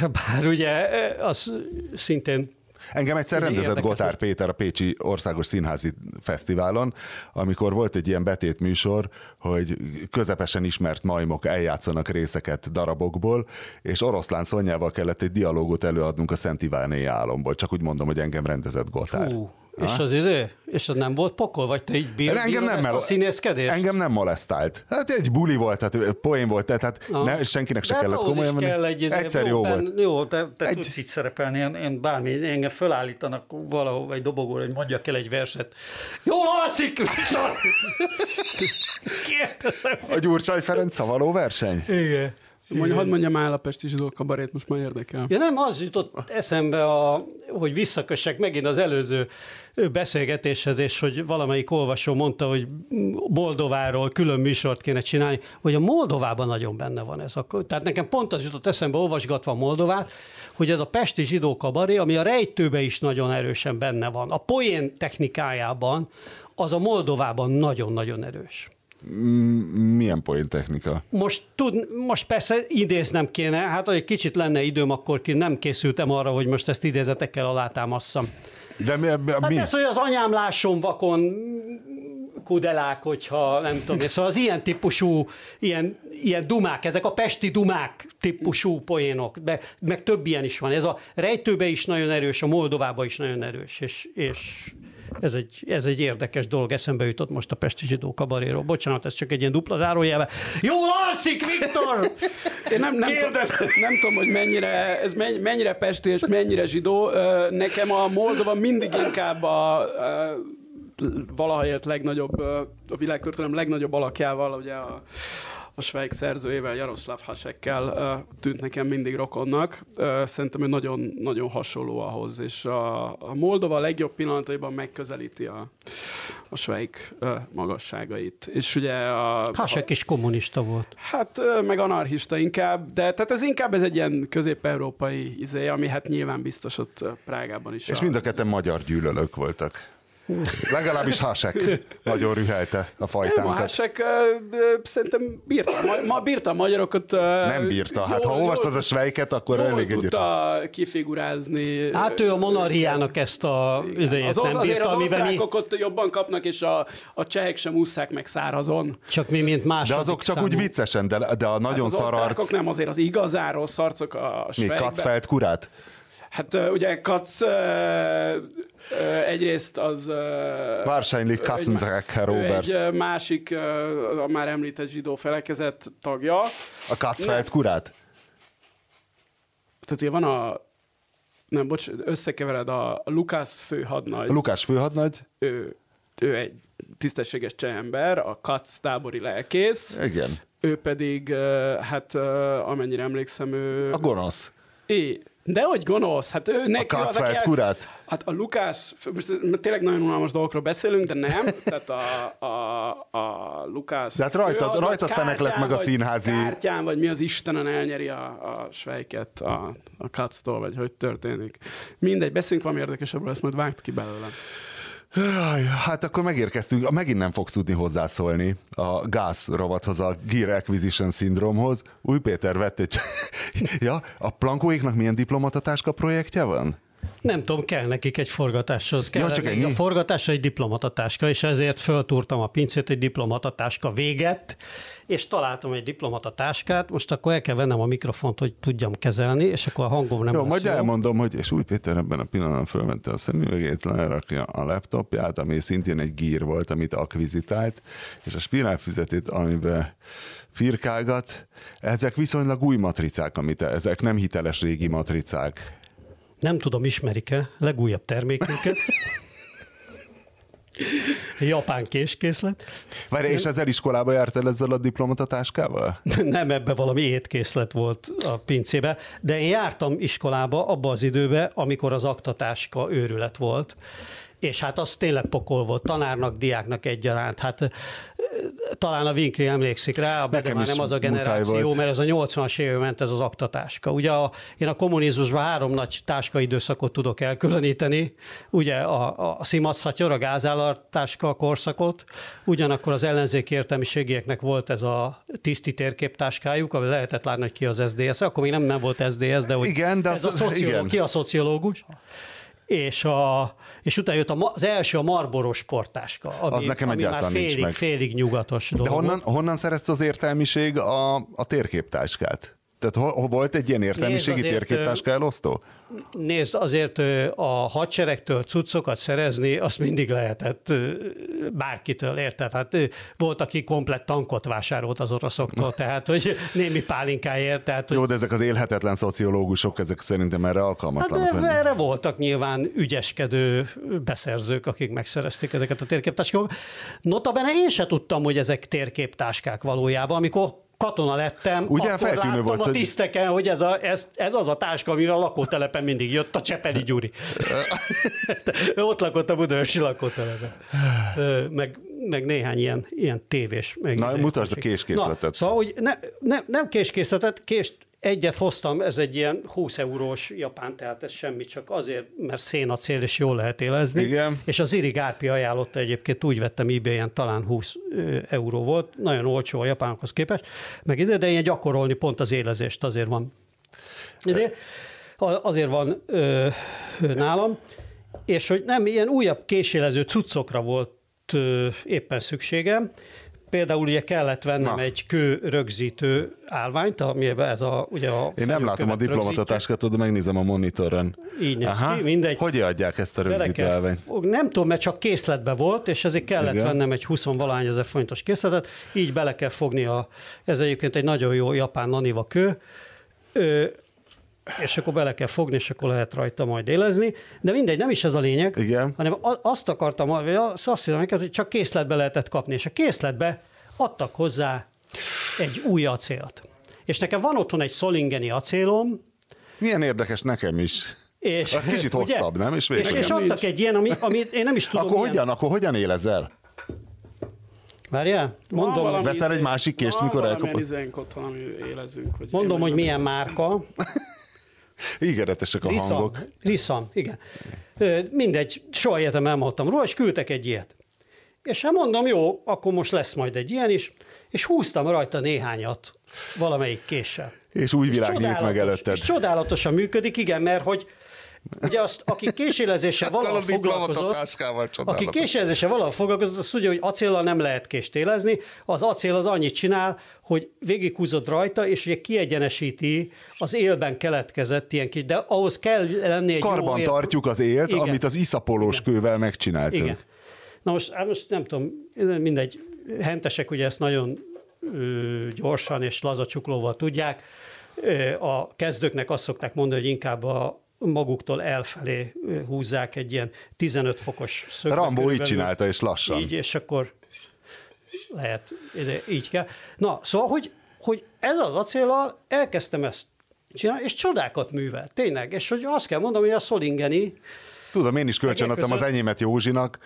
Bár ugye az szintén Engem egyszer rendezett érdekes, Gotár Péter a Pécsi Országos Színházi Fesztiválon, amikor volt egy ilyen betét műsor, hogy közepesen ismert majmok eljátszanak részeket darabokból, és oroszlán Szonyával kellett egy dialógot előadnunk a Szent Iváné álomból. Csak úgy mondom, hogy engem rendezett Gotár. Hú, és az izé? És az nem volt pokol? Vagy te így bír, engem nem, ezt a színészkedést? engem nem molesztált. Hát egy buli volt, tehát poén volt, tehát Na. ne, senkinek se De hát kellett komolyan is venni. kell egy, izé, Egyszer jó ben- volt. Jó, te, te Egy- tudsz így szerepelni, én, én bármi, engem fölállítanak valahol egy dobogóra, hogy mondjak el egy verset. Jól alszik! Kérdezem. A Gyurcsány Ferenc szavaló verseny? Igen. Mondj, hadd mondjam el a Pesti Zsidó kabarét, most már érdekel. Ja nem, az jutott eszembe, a, hogy visszakössek megint az előző beszélgetéshez, és hogy valamelyik olvasó mondta, hogy Moldováról külön műsort kéne csinálni, hogy a Moldovában nagyon benne van ez. Akkor, tehát nekem pont az jutott eszembe, olvasgatva Moldovát, hogy ez a Pesti zsidó kabaré, ami a rejtőbe is nagyon erősen benne van. A poén technikájában az a Moldovában nagyon-nagyon erős. Milyen poén technika? Most, tud, most persze idéznem kéne, hát ha egy kicsit lenne időm, akkor ki nem készültem arra, hogy most ezt idézetekkel alátámasszam. De mi? mi? Hát ez, hogy az anyám lásson vakon kudelák, hogyha nem tudom, szóval az ilyen típusú, ilyen, ilyen dumák, ezek a pesti dumák típusú poénok, de meg több ilyen is van. Ez a rejtőbe is nagyon erős, a Moldovába is nagyon erős, és, és ez egy, ez egy érdekes dolog, eszembe jutott most a Pesti zsidó kabaréról. Bocsánat, ez csak egy ilyen dupla zárójelve. Jól alszik, Viktor! Én nem, nem, tudom, nem tudom, hogy mennyire, ez menny- mennyire pesti és mennyire zsidó. Nekem a Moldova mindig inkább a, a valaha élt legnagyobb, a világtörténelem legnagyobb alakjával, ugye a, a Schweig szerzőjével, Jaroszláv Hasekkel tűnt nekem mindig rokonnak. Szerintem ő nagyon, nagyon hasonló ahhoz, és a, a Moldova a legjobb pillanataiban megközelíti a, a ö, magasságait. És ugye a, Hasek is kommunista volt. Hát meg anarchista inkább, de tehát ez inkább ez egy ilyen közép-európai izé, ami hát nyilván biztos ott Prágában is. És mind a ketten magyar gyűlölők voltak. Legalábbis Hasek nagyon rühelte a Nem, a fajtánkat. Ö, ö, szerintem bírta, ma, ma bírta a magyarokat. Nem bírta. Hát ha jól- olvastad jól- a Svejket, akkor jól elég egyértelmű. tudta kifigurázni. Hát ő a monarhiának ezt a idejét az, nem azért bírta, az amiben mi, ott jobban kapnak, és a, a csehek sem ússzák meg szárazon. csak mi, mint De második azok csak számú. úgy viccesen, de, de a nagyon az szar arc, osztrákok nem azért az igazán rossz arcok a mi Schweigben. Kacfeld kurát? Hát ugye ö, egyrészt az... Katzendrecker ő Roberts. Egy másik, a már említett zsidó felekezet tagja. A Kacfeld kurát? Tehát ugye van a... Nem, bocs, összekevered a Lukász főhadnagy. A Lukás főhadnagy? ő, ő egy tisztességes cseh ember, a Kac tábori lelkész. Igen. Ő pedig, hát amennyire emlékszem, ő... A gonosz. É, de hogy gonosz, hát ő neki A aki Katzfeld el- kurát? Hát a Lukás, most tényleg nagyon unalmas dolgokról beszélünk, de nem. Tehát a, a, a Lukás... De hát rajtad- rajtad kártyán meg a színházi- Kártyán, vagy mi az Istenen elnyeri a, a svejket a, a Katz-tól, vagy hogy történik. Mindegy, beszéljünk valami érdekesebbről, ezt majd vágt ki belőlem. Hát akkor megérkeztünk, megint nem fogsz tudni hozzászólni a gáz rovathoz, a Gear Acquisition Syndromehoz. Új Péter vett egy... ja, a plankóiknak milyen diplomatatáska projektje van? Nem tudom, kell nekik egy forgatáshoz. Kell Ja, csak ennyi? A forgatásra egy diplomatatáska, és ezért föltúrtam a pincét, egy diplomatatáska véget, és találtam egy diplomatatáskát, most akkor el kell vennem a mikrofont, hogy tudjam kezelni, és akkor a hangom nem Jó, majd jó. elmondom, hogy és új Péter ebben a pillanatban fölmente a szemüvegét, lerakja a laptopját, ami szintén egy gír volt, amit akvizitált, és a spirálfüzetét, amiben firkálgat. Ezek viszonylag új matricák, amit ezek nem hiteles régi matricák. Nem tudom, ismerik-e legújabb termékünket. Japán késkészlet. Várj, és ezzel iskolába jártál ezzel a diplomatatáskával? Nem ebbe valami étkészlet volt a pincébe, de én jártam iskolába abba az időbe, amikor az aktatáska őrület volt, és hát az tényleg pokol volt, tanárnak, diáknak egyaránt. Hát talán a Winkli emlékszik rá, de Nekem már nem az a generáció, mert ez a 80-as években ment ez az aktatáska. Ugye a, én a kommunizmusban három nagy táskaidőszakot tudok elkülöníteni, ugye a, a szimatszatyor, a gázállartáska korszakot, ugyanakkor az ellenzéki értelmiségieknek volt ez a tiszti térképtáskájuk, ami lehetett látni, hogy ki az SDS, akkor még nem, nem volt SDS, de hogy Igen, de ez az- a szociológus, igen. ki a szociológus, és, a, és utána jött a, az első a Marlboro sportáska, ami, Az nekem ami már félig, félig nyugatos dolog. De honnan, honnan szerezte az értelmiség a, a térképtáskát? Tehát ho, ho volt egy ilyen értelmiségi azért, térképtáska elosztó? Nézd, azért a hadseregtől cuccokat szerezni, azt mindig lehetett bárkitől, érted? Hát volt, aki komplett tankot vásárolt az oroszoktól, tehát hogy némi pálinkáért, tehát hogy Jó, de ezek az élhetetlen szociológusok, ezek szerintem erre Hát alkalmatlanok. de erre voltak nyilván ügyeskedő beszerzők, akik megszerezték ezeket a térképtáskákat. Notabene én se tudtam, hogy ezek térképtáskák valójában, amikor katona lettem, Ugye, akkor láttam volt, a hogy- tiszteken, hogy ez, a, ez, ez az a táska, amivel a lakótelepen mindig jött, a Csepeli Gyuri. Ott lakott a Budaörsi lakótelepen. Meg, meg néhány ilyen, ilyen tévés. Meg Na, mutasd a késkészletet. Na, szóval, hogy ne, ne, nem késkészletet, kést egyet hoztam, ez egy ilyen 20 eurós japán, tehát ez semmi, csak azért, mert szénacél és jól lehet élezni. Igen. És az Iri Gárpi ajánlotta egyébként, úgy vettem ebay talán 20 ö, euró volt, nagyon olcsó a japánokhoz képest, meg ide, de ilyen gyakorolni pont az élezést azért van. Ide, a- azért van ö, nálam, és hogy nem, ilyen újabb késélező cuccokra volt ö, éppen szükségem, Például ugye kellett vennem Na. egy kő rögzítő állványt, amiben ez a, ugye a Én nem látom a diplomatatáskát, de megnézem a monitoron. Így néz ki, mindegy. Hogy adják ezt a rögzítő fog- Nem tudom, mert csak készletbe volt, és ezért kellett Igen. Vennem egy 20 valány ezer forintos készletet, így bele kell fogni a, ez egyébként egy nagyon jó japán naniva kő, és akkor bele kell fogni, és akkor lehet rajta majd élezni. De mindegy, nem is ez a lényeg, Igen. hanem azt akartam, vagy azt hiszem hogy csak készletbe lehetett kapni, és a készletbe adtak hozzá egy új acélt. És nekem van otthon egy szolingeni acélom, Milyen érdekes nekem is. és, Az kicsit ugye? hosszabb, nem? És És, és adtak egy ilyen, ami, amit én nem is tudom. Akkor milyen- hogyan, akkor hogyan élezel? Várjál? Mondom, Van Veszel egy másik kést, van mikor elkapod? izénk otthon, ami élezünk. Hogy mondom hogy milyen márka. Ígéretesek a Riszam, hangok. Riszam, igen. Mindegy, soha életem nem hallottam róla, és küldtek egy ilyet. És hát mondom, jó, akkor most lesz majd egy ilyen is, és húztam rajta néhányat valamelyik késsel. És új világ nyílt meg előtted. És csodálatosan működik, igen, mert hogy ugye azt, aki késélezéssel Ezzel valahol foglalkozott, aki késélezéssel valahol foglalkozott, azt tudja, hogy acéllal nem lehet kést élezni. Az acél az annyit csinál, hogy végighúzod rajta, és ugye kiegyenesíti az élben keletkezett ilyen kis, de ahhoz kell lenni egy jó Karban él- tartjuk az élt, Igen. amit az iszapolós kővel megcsináltunk. Igen. Na most, hát most nem tudom, mindegy, hentesek ugye ezt nagyon ö, gyorsan és laza csuklóval tudják. A kezdőknek azt szokták mondani, hogy inkább a maguktól elfelé húzzák egy ilyen 15 fokos szögbe. Rambó így csinálta, és lassan. Így, és akkor lehet, ide, így kell. Na, szóval, hogy, hogy ez az acéllal elkezdtem ezt csinálni, és csodákat művel, tényleg. És hogy azt kell mondom, hogy a Szolingeni, Tudom, én is kölcsönadtam az enyémet Józsinak,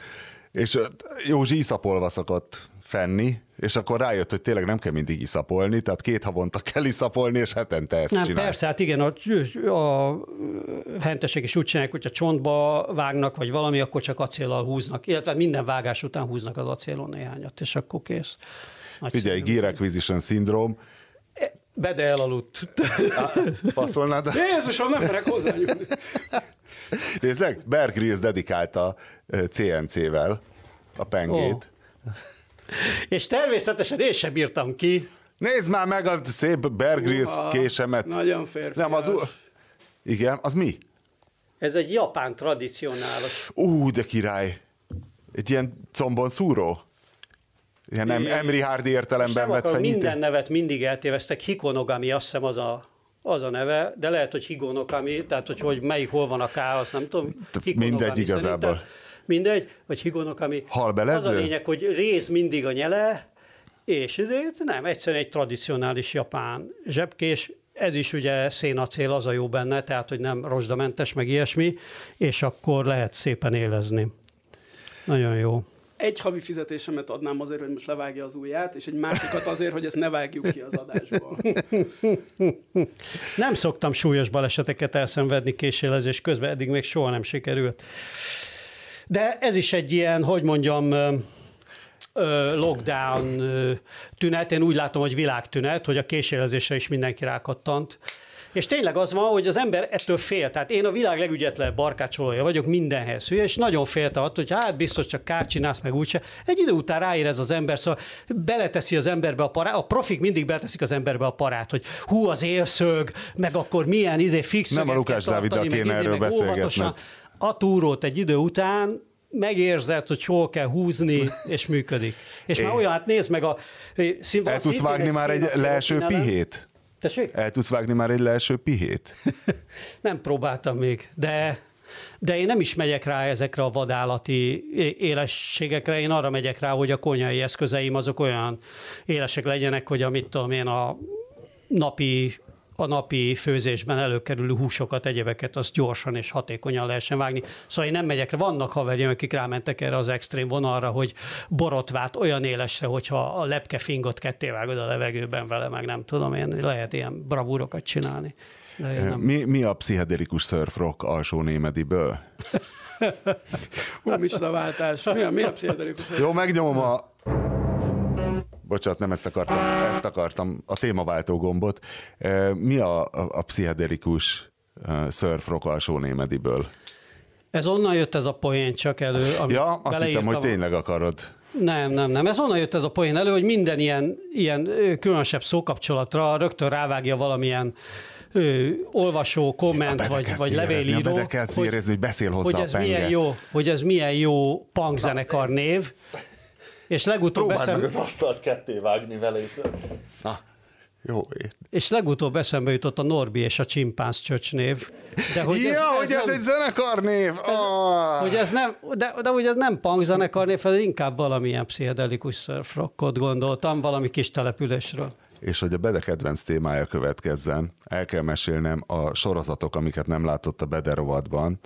és Józsi iszapolva szokott fenni, és akkor rájött, hogy tényleg nem kell mindig iszapolni, tehát két havonta kell iszapolni, és hetente ezt Nem, csinál. persze, hát igen, a, a hentesek is úgy csinálják, hogyha csontba vágnak, vagy valami, akkor csak acéllal húznak, illetve minden vágás után húznak az acélon néhányat, és akkor kész. Nagyszerű. Figyelj, Gear Acquisition Syndrome. Bede elaludt. Passzolnád? Jézusom, nem merek hozzányúlni. Nézzek, Bear Grylls dedikálta CNC-vel a pengét. és természetesen én sem bírtam ki. Nézd már meg a szép Uha, késemet. Nagyon férfias. Nem, az... Igen, az mi? Ez egy japán tradicionális. Ú, de király. Egy ilyen combon szúró? Ilyen em- Emri Hardy értelemben nem vett fenyítő? minden nevet mindig eltéveztek. Hikonogami, azt hiszem az a, az a neve, de lehet, hogy Higonokami, tehát hogy, hogy melyik hol van a K, azt nem tudom. Hikonogami mindegy igazából. szerintem. Mindegy, vagy Higonokami. Halbelező? Az a lényeg, hogy rész mindig a nyele, és ezért nem, egyszerűen egy tradicionális japán zsebkés, ez is ugye szénacél, az a jó benne, tehát hogy nem rozsdamentes, meg ilyesmi, és akkor lehet szépen élezni. Nagyon jó. Egy havi fizetésemet adnám azért, hogy most levágja az ujját, és egy másikat azért, hogy ezt ne vágjuk ki az adásból. Nem szoktam súlyos baleseteket elszenvedni késélezés közben, eddig még soha nem sikerült. De ez is egy ilyen, hogy mondjam, lockdown tünet. Én úgy látom, hogy világtünet, hogy a késélezésre is mindenki rákattant. És tényleg az van, hogy az ember ettől fél. Tehát én a világ legügyetlenebb barkácsolója vagyok mindenhez hülye, és nagyon féltem attól, hogy hát biztos csak kárt csinálsz, meg úgyse. Egy idő után ráér ez az ember, szóval beleteszi az emberbe a parát, a profik mindig beleteszik az emberbe a parát, hogy hú, az élszög, meg akkor milyen izé fix. Nem a Lukás Dáviddal kéne izé, erről beszélgetni. A túrót egy idő után megérzed, hogy hol kell húzni, és működik. És é. már olyan, hát nézd meg a... Színvon, El tudsz vágni már egy leeső pihét? Tessék? El tudsz vágni már egy leeső pihét? nem próbáltam még, de de én nem is megyek rá ezekre a vadállati élességekre, én arra megyek rá, hogy a konyai eszközeim azok olyan élesek legyenek, hogy amit tudom én a napi a napi főzésben előkerülő húsokat, egyebeket, azt gyorsan és hatékonyan lehessen vágni. Szóval én nem megyek rá. Vannak haverjaim, akik rámentek erre az extrém vonalra, hogy borotvát olyan élesre, hogyha a lepkefingot ketté vágod a levegőben vele, meg nem tudom én, lehet ilyen bravúrokat csinálni. Nem... Mi, mi a pszichedelikus surfrock alsó némediből? Hú, váltás. Mi a, mi a pszichedelikus? Jó, megnyomom a bocsánat, nem ezt akartam, ezt akartam, a témaváltó gombot. Mi a, a, a pszichedelikus surf rock alsó némediből? Ez onnan jött ez a poén csak elő. Ja, azt hittem, hogy tényleg akarod. Nem, nem, nem. Ez onnan jött ez a poén elő, hogy minden ilyen, ilyen különösebb szókapcsolatra rögtön rávágja valamilyen ö, olvasó, komment vagy, vagy levélíró. Hogy, érezni, hogy beszél hozzá hogy ez a milyen jó, hogy ez milyen jó punk zenekar név, és legutóbb Próbáld eszem... meg az asztalt ketté vágni vele is. Na, jó. És legutóbb eszembe jutott a Norbi és a Csimpánz csöcs név. De hogy ja, ez, ez hogy ez nem, egy zenekarnév! Oh. Hogy ez nem, de, de hogy ez nem punk zenekarnév, ez inkább valamilyen pszichedelikus surf rockot gondoltam, valami kis településről és hogy a Bede kedvenc témája következzen, el kell mesélnem a sorozatok, amiket nem látott a Bede rovatban,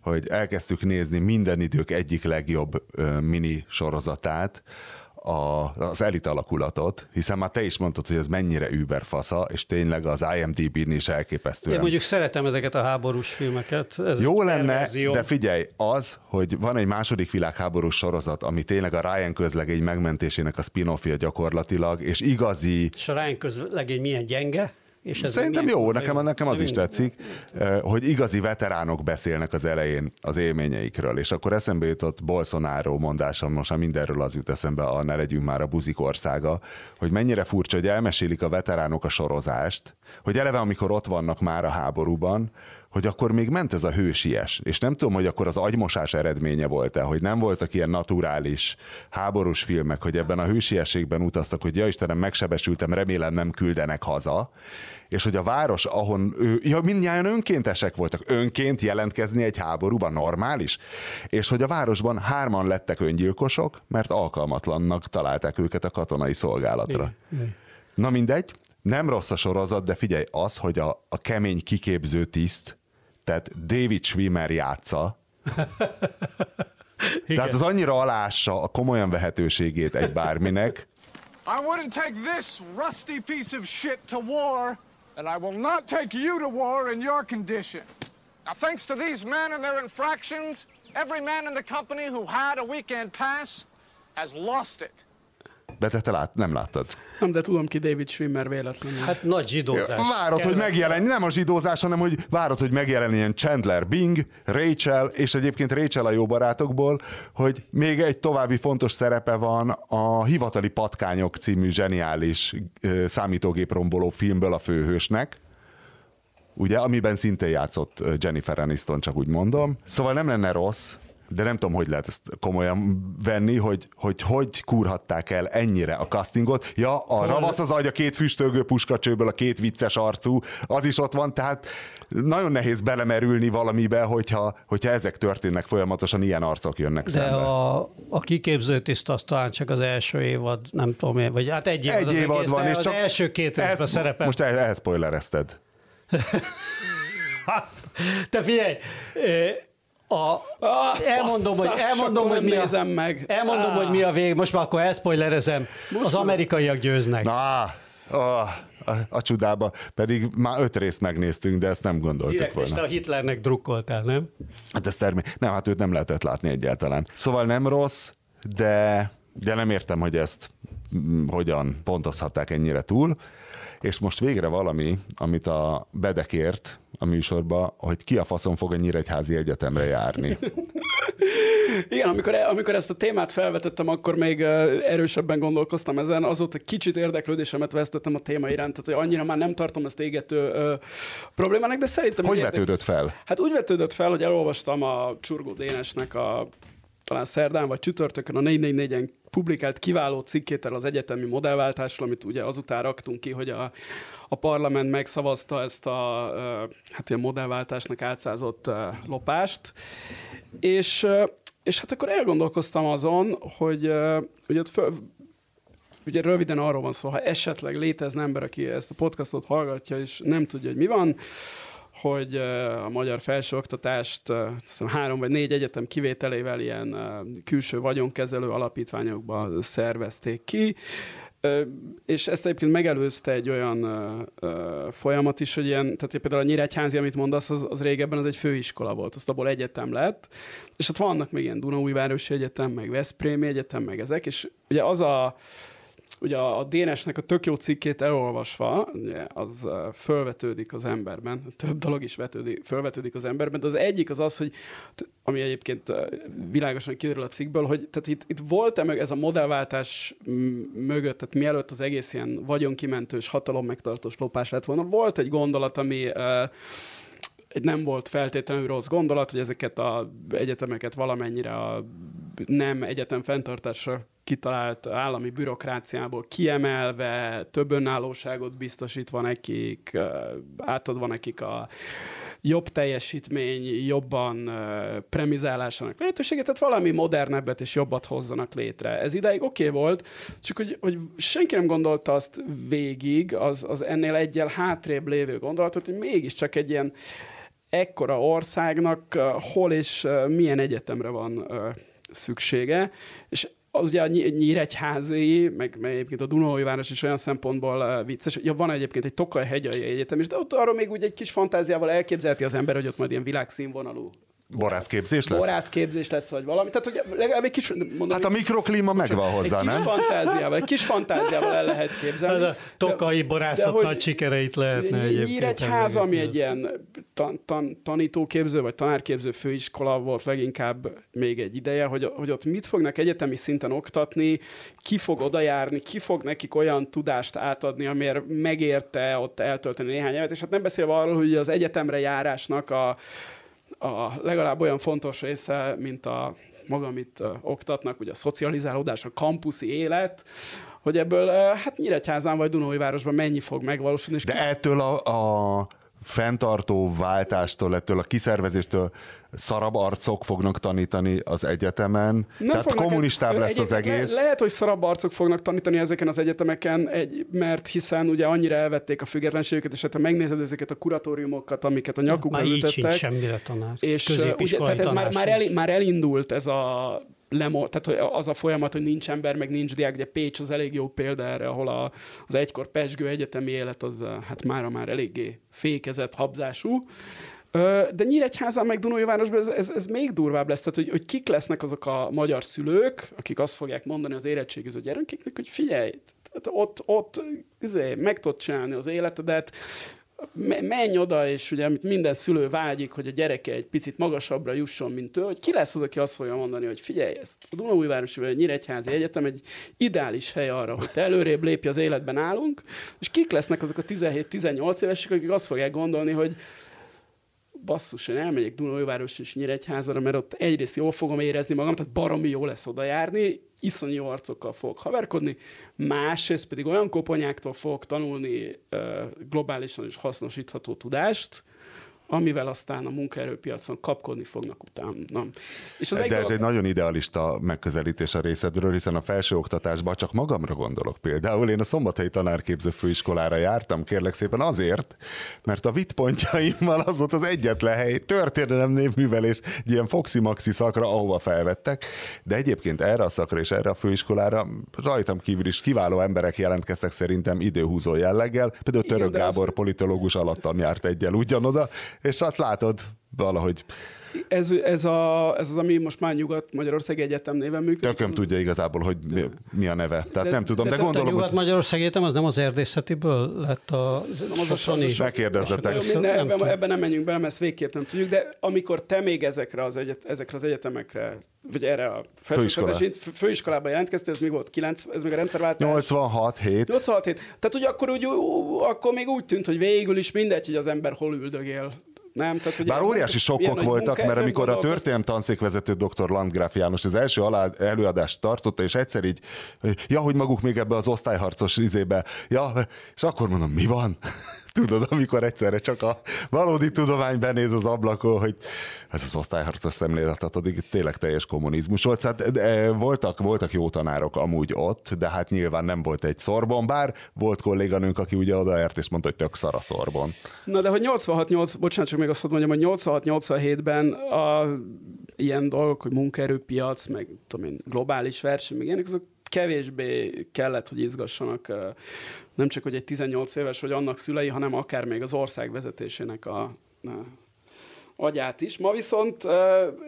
hogy elkezdtük nézni minden idők egyik legjobb mini sorozatát, a, az elit alakulatot, hiszen már te is mondtad, hogy ez mennyire überfasza, és tényleg az IMDb-n is elképesztően. Én mondjuk szeretem ezeket a háborús filmeket. Ez Jó lenne, verzió. de figyelj, az, hogy van egy második világháborús sorozat, ami tényleg a Ryan közlegény megmentésének a spin-offja gyakorlatilag, és igazi... És a Ryan közlegény milyen gyenge? És ez Szerintem jó, nekem, nekem az is tetszik, eh, hogy igazi veteránok beszélnek az elején az élményeikről, és akkor eszembe jutott Bolsonaro mondásom, most mindenről az jut eszembe, a ne legyünk már a buzik országa, hogy mennyire furcsa, hogy elmesélik a veteránok a sorozást, hogy eleve amikor ott vannak már a háborúban, hogy akkor még ment ez a hősies, és nem tudom, hogy akkor az agymosás eredménye volt-e, hogy nem voltak ilyen naturális háborús filmek, hogy ebben a hősiességben utaztak, hogy ja Istenem, megsebesültem, remélem nem küldenek haza, és hogy a város, ahon ő, ja, mindjárt önkéntesek voltak, önként jelentkezni egy háborúban normális, és hogy a városban hárman lettek öngyilkosok, mert alkalmatlannak találták őket a katonai szolgálatra. Na mindegy, nem rossz a sorozat, de figyelj, az, hogy a, a kemény kiképző tiszt, tehát David Schwimmer játsza, tehát az annyira alássa a komolyan vehetőségét egy bárminek. I wouldn't take this rusty piece of shit to war, and I will not take you to war in your condition. Now, thanks to these men and their infractions, every man in the company who had a weekend pass has lost it. De te, te lát, nem láttad. Nem, de tudom ki David Schwimmer véletlenül. Hát nagy zsidózás. Várod, hogy megjelen, nem a zsidózás, hanem hogy várod, hogy megjelenjen Chandler Bing, Rachel, és egyébként Rachel a jó barátokból, hogy még egy további fontos szerepe van a Hivatali Patkányok című zseniális számítógép romboló filmből a főhősnek, ugye, amiben szintén játszott Jennifer Aniston, csak úgy mondom. Szóval nem lenne rossz, de nem tudom, hogy lehet ezt komolyan venni, hogy hogy, hogy kúrhatták el ennyire a castingot. Ja, a ravasz az agy, a két füstölgő puskacsőből, a két vicces arcú, az is ott van, tehát nagyon nehéz belemerülni valamibe, hogyha, hogyha ezek történnek folyamatosan, ilyen arcok jönnek De szembe. a, a kiképző tiszt az talán csak az első évad, nem tudom én, vagy hát egy évad, egy évad egész, van, és az csak első két részben szerepel. Most ehhez spoilerezted. Te figyelj, a, elmondom, hogy, elmondom, hogy mi a, meg. elmondom, ah. hogy mi a vég, most már akkor elspoilerezem, az amerikaiak győznek. Na, a, a, a csudába, pedig már öt részt megnéztünk, de ezt nem gondoltuk Direkt volna. a Hitlernek drukkoltál, nem? Hát ezt termé... Nem, hát őt nem lehetett látni egyáltalán. Szóval nem rossz, de, de nem értem, hogy ezt hogyan pontozhatták ennyire túl. És most végre valami, amit a Bedekért a műsorba, hogy ki a faszon fog a Nyíregyházi Egyetemre járni. Igen, amikor, e- amikor ezt a témát felvetettem, akkor még erősebben gondolkoztam ezen, azóta kicsit érdeklődésemet vesztettem a téma iránt, tehát hogy annyira már nem tartom ezt égető ö, problémának, de szerintem... Hogy vetődött fel? Hát úgy vetődött fel, hogy elolvastam a Csurgó Dénesnek a talán szerdán vagy csütörtökön a 444-en publikált kiváló cikkét az egyetemi modellváltásról, amit ugye azután raktunk ki, hogy a, a parlament megszavazta ezt a hát ilyen modellváltásnak átszázott lopást, és, és hát akkor elgondolkoztam azon, hogy ugye ott föl, ugye röviden arról van szó, ha esetleg létezne ember, aki ezt a podcastot hallgatja, és nem tudja, hogy mi van, hogy a magyar felsőoktatást három vagy négy egyetem kivételével ilyen külső vagyonkezelő alapítványokba szervezték ki, és ezt egyébként megelőzte egy olyan folyamat is, hogy ilyen, tehát például a Nyíregyházi, amit mondasz, az, az régebben az egy főiskola volt, azt abból egyetem lett, és ott vannak még ilyen Dunaújvárosi Egyetem, meg Veszprémi Egyetem, meg ezek, és ugye az a ugye a Dénesnek a tök jó cikkét elolvasva, az fölvetődik az emberben, több dolog is vetődik, fölvetődik az emberben, de az egyik az az, hogy ami egyébként világosan kiderül a cikkből, hogy tehát itt, itt volt-e meg ez a modellváltás mögött, tehát mielőtt az egész ilyen vagyonkimentős, hatalom megtartós lopás lett volna, volt egy gondolat, ami egy nem volt feltétlenül rossz gondolat, hogy ezeket az egyetemeket valamennyire a nem egyetem fenntartásra kitalált állami bürokráciából kiemelve, több önállóságot biztosítva nekik, átadva nekik a jobb teljesítmény, jobban premizálásának lehetőséget, tehát valami modernebbet és jobbat hozzanak létre. Ez ideig oké okay volt, csak hogy, hogy senki nem gondolta azt végig, az, az ennél egyel hátrébb lévő gondolatot, hogy mégiscsak egy ilyen ekkora országnak hol és milyen egyetemre van szüksége, és az ugye a Nyíregyházi, meg, meg egyébként a Dunói város is olyan szempontból vicces, ja, van egyébként egy Tokaj hegyai egyetem is, de ott arról még úgy egy kis fantáziával elképzelheti az ember, hogy ott majd ilyen világszínvonalú Borászképzés lesz? Borászképzés lesz, vagy valami. Tehát, hogy legalább egy kis... Mondom, hát a mikroklíma megvan hozzá, egy nem? Kis fantáziával, egy kis fantáziával el lehet képzelni. Hát a tokai borászat de, nagy sikereit lehetne egyébként. Nyíregyháza, ami egy ilyen tan, tan, tanítóképző, vagy tanárképző főiskola volt leginkább még egy ideje, hogy, hogy ott mit fognak egyetemi szinten oktatni, ki fog oda járni, ki fog nekik olyan tudást átadni, amiért megérte ott eltölteni néhány évet, és hát nem beszélve arról, hogy az egyetemre járásnak a a legalább olyan fontos része, mint a maga, amit oktatnak, ugye a szocializálódás, a kampuszi élet, hogy ebből hát Nyíregyházán vagy Dunói-városban mennyi fog megvalósulni. De ki... ettől a, a fenntartó váltástól, ettől a kiszervezéstől szarab arcok fognak tanítani az egyetemen, nem tehát kommunistább lesz az egész. Le, lehet, hogy szarab arcok fognak tanítani ezeken az egyetemeken, egy, mert hiszen ugye annyira elvették a függetlenségüket, és hát ha megnézed ezeket a kuratóriumokat, amiket a nyakukra már ütöttek. Már így semmire tanár. És ugye, tehát ez már, már, el, már elindult ez a lemo, tehát az a folyamat, hogy nincs ember, meg nincs diák, ugye Pécs az elég jó példa erre, ahol a, az egykor pesgő egyetemi élet az hát mára már eléggé fékezett, habzású. De Nyíregyházán meg Dunói-városban ez, ez, ez, még durvább lesz, tehát hogy, hogy kik lesznek azok a magyar szülők, akik azt fogják mondani az érettségiző gyerekeknek, hogy figyelj, ott, ott izé, meg tudod csinálni az életedet, menj oda, és ugye minden szülő vágyik, hogy a gyereke egy picit magasabbra jusson, mint ő, hogy ki lesz az, aki azt fogja mondani, hogy figyelj, ezt a Dunaújvárosi vagy a Nyíregyházi Egyetem egy ideális hely arra, hogy előrébb lépj az életben állunk, és kik lesznek azok a 17-18 évesek, akik azt fogják gondolni, hogy basszus, én elmegyek Dunaújváros és Nyíregyházára, mert ott egyrészt jól fogom érezni magam, tehát baromi jó lesz oda járni, iszonyú arcokkal fogok haverkodni, másrészt pedig olyan koponyáktól fogok tanulni globálisan is hasznosítható tudást, amivel aztán a munkaerőpiacon kapkodni fognak utána. És az De ez egy nagyon idealista megközelítés a részedről, hiszen a felsőoktatásban csak magamra gondolok például. Én a Szombathelyi Tanárképző Főiskolára jártam, kérlek szépen azért, mert a vitpontjaimmal az volt az egyetlen hely, történelem névművelés, egy ilyen foxi-maxi szakra, ahova felvettek, de egyébként erre a szakra és erre a főiskolára rajtam kívül is kiváló emberek jelentkeztek szerintem időhúzó jelleggel. Például Török Gábor politológus alattam járt egyel ugyanoda, és hát látod, valahogy Ez, ez, a, ez az, ami most már Nyugat-Magyarország Egyetem néven működik. tököm tudja igazából, hogy mi, mi a neve. Tehát De- nem tudom, de de, A gondolom, hogy Nyugat-Magyarország Egyetem az nem az erdészetiből lett a, Nem, az a- Sani. az a- megkérdezzetek. Nem ebben, nem menjünk bele, mert ezt végképp nem tudjuk, de amikor te még ezekre az, egyet, ezekre az egyetemekre, vagy erre a felsőoktatási fő- főiskolába jelentkeztél, ez még volt 9, ez még a rendszerváltás. 86 hét. 86 hét. Tehát ugye akkor, úgy, akkor még úgy tűnt, hogy végül is mindegy, hogy az ember hol üldögél. Nem? Tehát, Bár óriási sokkok voltak, mert amikor a történelem tanszékvezető dr. Landgraf János az első alá, előadást tartotta, és egyszer így, ja, hogy maguk még ebbe az osztályharcos izébe, ja, és akkor mondom, mi van? Tudod, amikor egyszerre csak a valódi tudomány benéz az ablakon, hogy ez az osztályharcos szemlélet, tehát addig tényleg teljes kommunizmus volt. Hát, de voltak, voltak jó tanárok amúgy ott, de hát nyilván nem volt egy szorbon, bár volt kolléganőnk, aki ugye odaért és mondta, hogy tök szar a szorbon. Na de hogy 86-8, bocsánat, csak még azt mondjam, hogy 86-87-ben a ilyen dolgok, hogy munkaerőpiac, meg tudom én, globális verseny, meg ilyenek, azok kevésbé kellett, hogy izgassanak nem csak, hogy egy 18 éves vagy annak szülei, hanem akár még az ország vezetésének a, a agyát is. Ma viszont uh,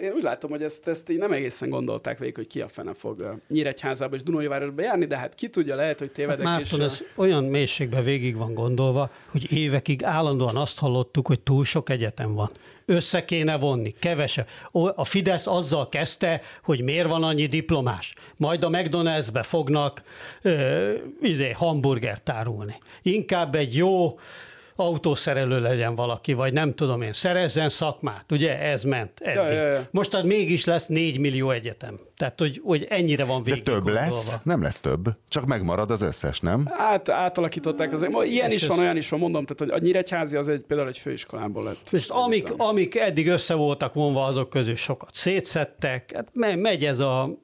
én úgy látom, hogy ezt, ezt így nem egészen gondolták végig, hogy ki a fene fog uh, Nyíregyházába és Dunajvárosba járni, de hát ki tudja, lehet, hogy tévedek. Hát és, Márton, ez olyan mélységben végig van gondolva, hogy évekig állandóan azt hallottuk, hogy túl sok egyetem van. Össze kéne vonni, kevesebb. A Fidesz azzal kezdte, hogy miért van annyi diplomás. Majd a McDonald'sbe fognak ö, izé, hamburgert árulni. Inkább egy jó autószerelő legyen valaki, vagy nem tudom én, szerezzen szakmát. Ugye ez ment eddig. Ja, ja, ja. Most hát mégis lesz 4 millió egyetem. Tehát, hogy, hogy ennyire van De végig több gondolva. lesz? Nem lesz több. Csak megmarad az összes, nem? Át, átalakították azért. Ma Ilyen És is van, olyan is van, mondom, tehát hogy a Nyíregyházi az egy, például egy főiskolából lett. És amik, amik eddig össze voltak vonva, azok közül sokat szétszettek. Hát me- megy ez a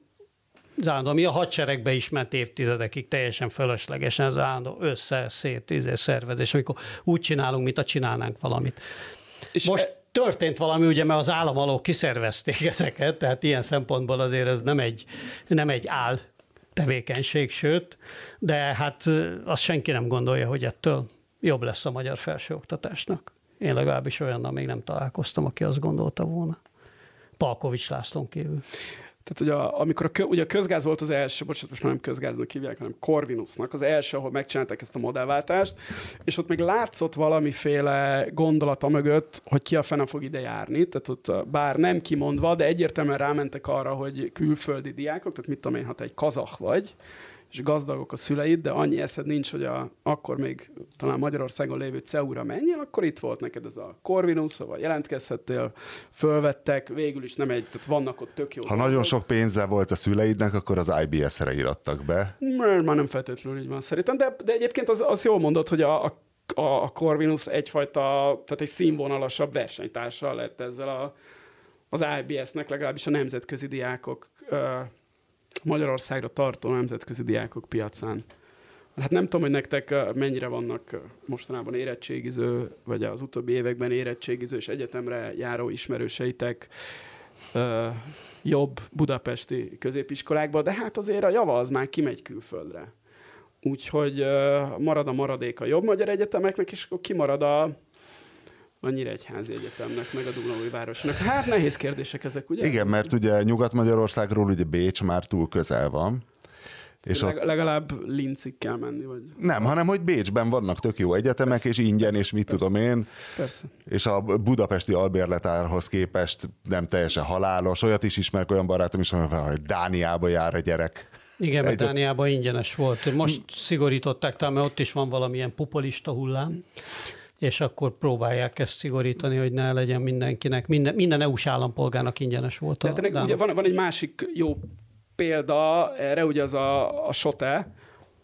az állandó, ami a hadseregbe is ment évtizedekig teljesen fölöslegesen az állandó össze, szét, izé, szervezés, amikor úgy csinálunk, mint a csinálnánk valamit. És Most e- történt valami, ugye, mert az államalók kiszervezték ezeket, tehát ilyen szempontból azért ez nem egy, nem egy áll tevékenység, sőt, de hát azt senki nem gondolja, hogy ettől jobb lesz a magyar felsőoktatásnak. Én legalábbis olyannal még nem találkoztam, aki azt gondolta volna. Palkovics Lászlón kívül. Tehát, hogy a, amikor a, kö, ugye a közgáz volt az első, bocsánat, most már nem közgáznak hívják, hanem Corvinusnak, az első, ahol megcsinálták ezt a modellváltást, és ott még látszott valamiféle gondolata mögött, hogy ki a fene fog ide járni, tehát ott bár nem kimondva, de egyértelműen rámentek arra, hogy külföldi diákok, tehát mit tudom én, ha te egy kazach vagy, és gazdagok a szüleid, de annyi eszed nincs, hogy a, akkor még talán Magyarországon lévő CEU-ra menjél, akkor itt volt neked ez a Corvinus, szóval jelentkezhettél, fölvettek, végül is nem egy, tehát vannak ott tök jó Ha nagyon sok pénze volt a szüleidnek, akkor az IBS-re irattak be. Már, már nem feltétlenül így van szerintem, de, de egyébként az, az jól mondod, hogy a, a, a Corvinus egyfajta, tehát egy színvonalasabb versenytársa lett ezzel a, az IBS-nek, legalábbis a nemzetközi diákok, ö, Magyarországra tartó nemzetközi diákok piacán. Hát nem tudom, hogy nektek ö, mennyire vannak ö, mostanában érettségiző, vagy az utóbbi években érettségiző és egyetemre járó ismerőseitek ö, jobb budapesti középiskolákba, de hát azért a java az már kimegy külföldre. Úgyhogy marad a maradék a jobb magyar egyetemeknek, és akkor kimarad a, a Nyíregyházi Egyetemnek, meg a Dunaúj Városnak. Hát nehéz kérdések ezek, ugye? Igen, mert ugye Nyugat-Magyarországról ugye Bécs már túl közel van. És Leg, ott legalább Lincig kell menni, vagy... nem, hanem hogy Bécsben vannak tök jó egyetemek, és ingyen, és mit tudom én, Persze. és a budapesti albérletárhoz képest nem teljesen halálos. Olyat is ismerek, olyan barátom is, hogy Dániába jár a gyerek. Igen, mert Egy- Dániában ingyenes volt. Most szigorították, talán mert ott is van valamilyen populista hullám, és akkor próbálják ezt szigorítani, hogy ne legyen mindenkinek, minden, minden EU-s állampolgárnak ingyenes volt Tehát ennek ugye van, van egy másik jó példa erre, ugye az a, a SOTE,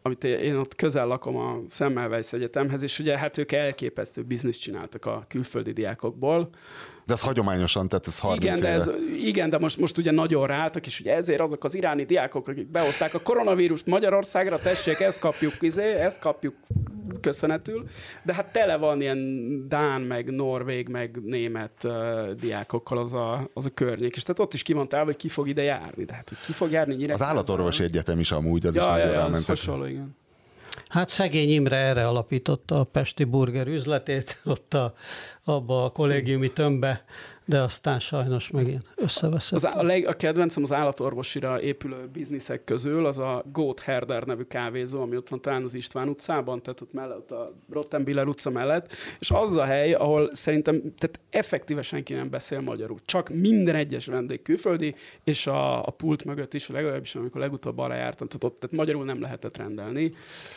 amit én ott közel lakom a Semmelweis Egyetemhez, és ugye hát ők elképesztő bizniszt csináltak a külföldi diákokból. De az hagyományosan, tehát ez 30 Igen, de, éve. ez, igen, de most, most ugye nagyon ráálltak, és ugye ezért azok az iráni diákok, akik behozták a koronavírust Magyarországra, tessék, ezt kapjuk, izé, ezt kapjuk köszönetül, de hát tele van ilyen Dán, meg Norvég, meg német uh, diákokkal az a, az a környék, és tehát ott is kimondtál, hogy ki fog ide járni, de hát hogy ki fog járni Az Nyíregyházán? állatorvosi egyetem is amúgy, az is ja, nagyon ja, ja, az rámentek. hasonló, igen. Hát szegény Imre erre alapította a Pesti Burger üzletét, ott a, abba a kollégiumi tömbbe de aztán sajnos megint összeveszett. Az, a, leg, a kedvencem az állatorvosira épülő bizniszek közül az a Goat Herder nevű kávézó, ami ott van talán az István utcában, tehát ott mellett a Rottenbiller utca mellett, és az a hely, ahol szerintem tehát effektíve senki nem beszél magyarul. Csak minden egyes vendég külföldi, és a, a pult mögött is, legalábbis amikor legutóbb arra jártam, tehát ott tehát magyarul nem lehetett rendelni,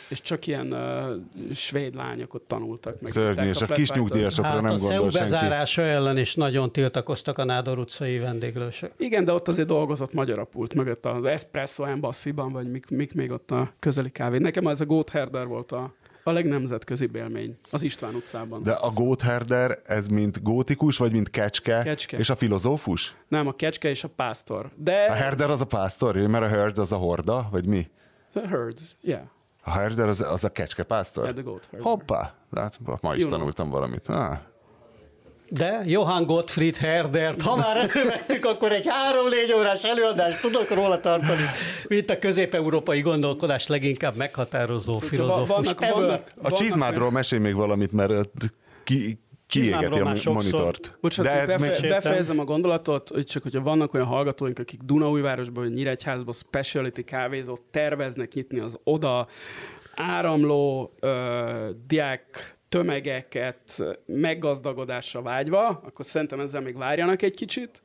és csak ilyen uh, svéd lányok ott tanultak meg. Szörnyű, és a kis nyugdíjasokra hát nem gondol senki. bezárása ellen is nagyon tiltakoztak a Nádor utcai vendéglősök. Igen, de ott azért dolgozott magyar a pult mögött, az Espresso Embassy-ban, vagy mik, mik még ott a közeli kávé. Nekem ez a Goat Herder volt a, a legnemzetközi élmény az István utcában. De a Goatherder, ez mint gótikus, vagy mint kecske, Kecske. és a filozófus? Nem, a kecske és a pásztor. De A herder az a pásztor, mert a herd az a horda, vagy mi? the herd, yeah. A herder az, az a kecske pásztor? Yeah, the goat herder. Hoppá! Hát, ma is You know. tanultam valamit. Ah. De Johann Gottfried Herdert, ha már elővettük, akkor egy három-négy órás előadást tudok róla tartani. Itt a közép-európai gondolkodás leginkább meghatározó filozófus. vannak- ever. vannak- A csizmádról mesélj még valamit, mert ö, ki, kiégeti a monitort. Bocsánat, De ez még... befe- befejezem a gondolatot, hogy csak hogyha vannak olyan hallgatóink, akik Dunaújvárosban vagy Nyíregyházban speciality kávézót terveznek nyitni az oda áramló ö, diák tömegeket meggazdagodásra vágyva, akkor szerintem ezzel még várjanak egy kicsit,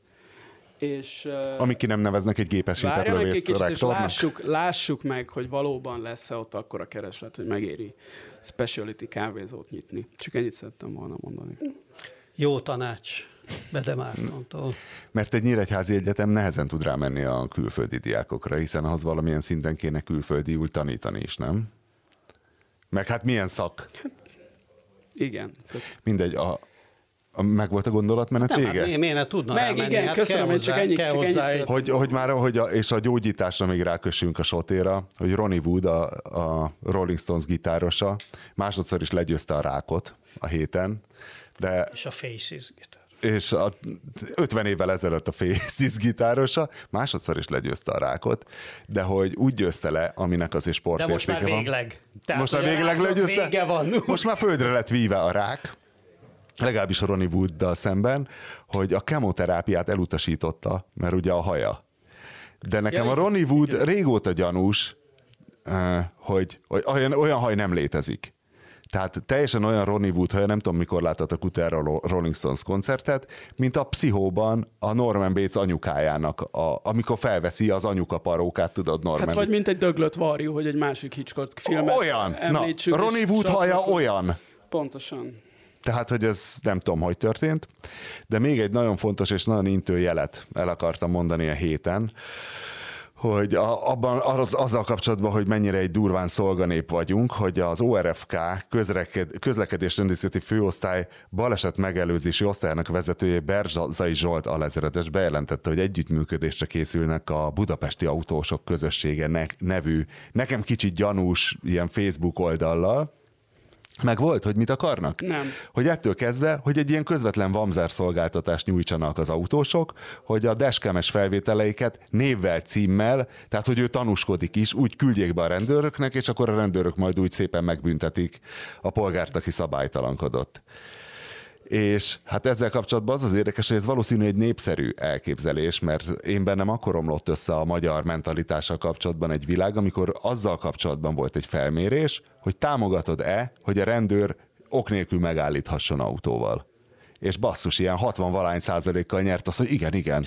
és Amíg ki nem neveznek egy gépesített várjanak egy lövészt kicsit, és lássuk, lássuk meg, hogy valóban lesz-e ott akkor a kereslet, hogy megéri speciality kávézót nyitni. Csak ennyit szerettem volna mondani. Jó tanács. Bede Mártontól. Mert egy nyíregyházi egyetem nehezen tud rámenni a külföldi diákokra, hiszen ahhoz valamilyen szinten kéne külföldiül tanítani is, nem? Meg hát milyen szak? Igen. Mindegy, a, a, meg volt a gondolatmenet Nem, vége? hát mi- miért ne tudna Meg, elmenni? igen, hát köszönöm, kell csak ennyit- kell hozzá szerettem. Hogy, hogy már, hogy a, és a gyógyításra még rákössünk a sotéra, hogy Ronnie Wood, a, a Rolling Stones gitárosa, másodszor is legyőzte a rákot a héten, de És a Faces gitár. És a 50 évvel ezelőtt a Faces gitárosa másodszor is legyőzte a rákot, de hogy úgy győzte le, aminek azért De most már van. végleg. Tehát, most már végleg ráknak legyőzte? Vége van. Most már földre lett víve a rák, legalábbis a Ronnie Wooddal szemben, hogy a kemoterápiát elutasította, mert ugye a haja. De nekem Ja, a Ronnie Wood régóta gyanús, eh, hogy, hogy olyan, olyan haj nem létezik. Tehát teljesen olyan Ronnie Wood haja, nem tudom mikor láttatok utána a Rolling Stones koncertet, mint a Pszichóban a Norman Bates anyukájának, a, amikor felveszi az anyuka parókát, tudod Norman. Hát vagy mint egy döglött varjú, hogy egy másik Hitchcock filmet olyan! Na, Ronnie Wood haja olyan. Pontosan. Tehát, hogy ez nem tudom, hogy történt. De még egy nagyon fontos és nagyon intő jelet el akartam mondani a héten, hogy a, abban az, azzal kapcsolatban, hogy mennyire egy durván szolganép vagyunk, hogy az ORFK közreked, közlekedés rendészeti főosztály baleset megelőzési osztályának vezetője Berzsai Zsolt alezredes bejelentette, hogy együttműködésre készülnek a Budapesti Autósok Közössége ne, nevű, nekem kicsit gyanús ilyen Facebook oldallal, meg volt, hogy mit akarnak? Nem. Hogy ettől kezdve, hogy egy ilyen közvetlen vamzár szolgáltatást nyújtsanak az autósok, hogy a dashcames felvételeiket névvel, címmel, tehát hogy ő tanúskodik is, úgy küldjék be a rendőröknek, és akkor a rendőrök majd úgy szépen megbüntetik a polgárt, aki szabálytalankodott. És hát ezzel kapcsolatban az az érdekes, hogy ez valószínű egy népszerű elképzelés, mert én bennem akkor omlott össze a magyar mentalitással kapcsolatban egy világ, amikor azzal kapcsolatban volt egy felmérés, hogy támogatod-e, hogy a rendőr ok nélkül megállíthasson autóval. És basszus, ilyen 60 valány százalékkal nyert az, hogy igen, igen.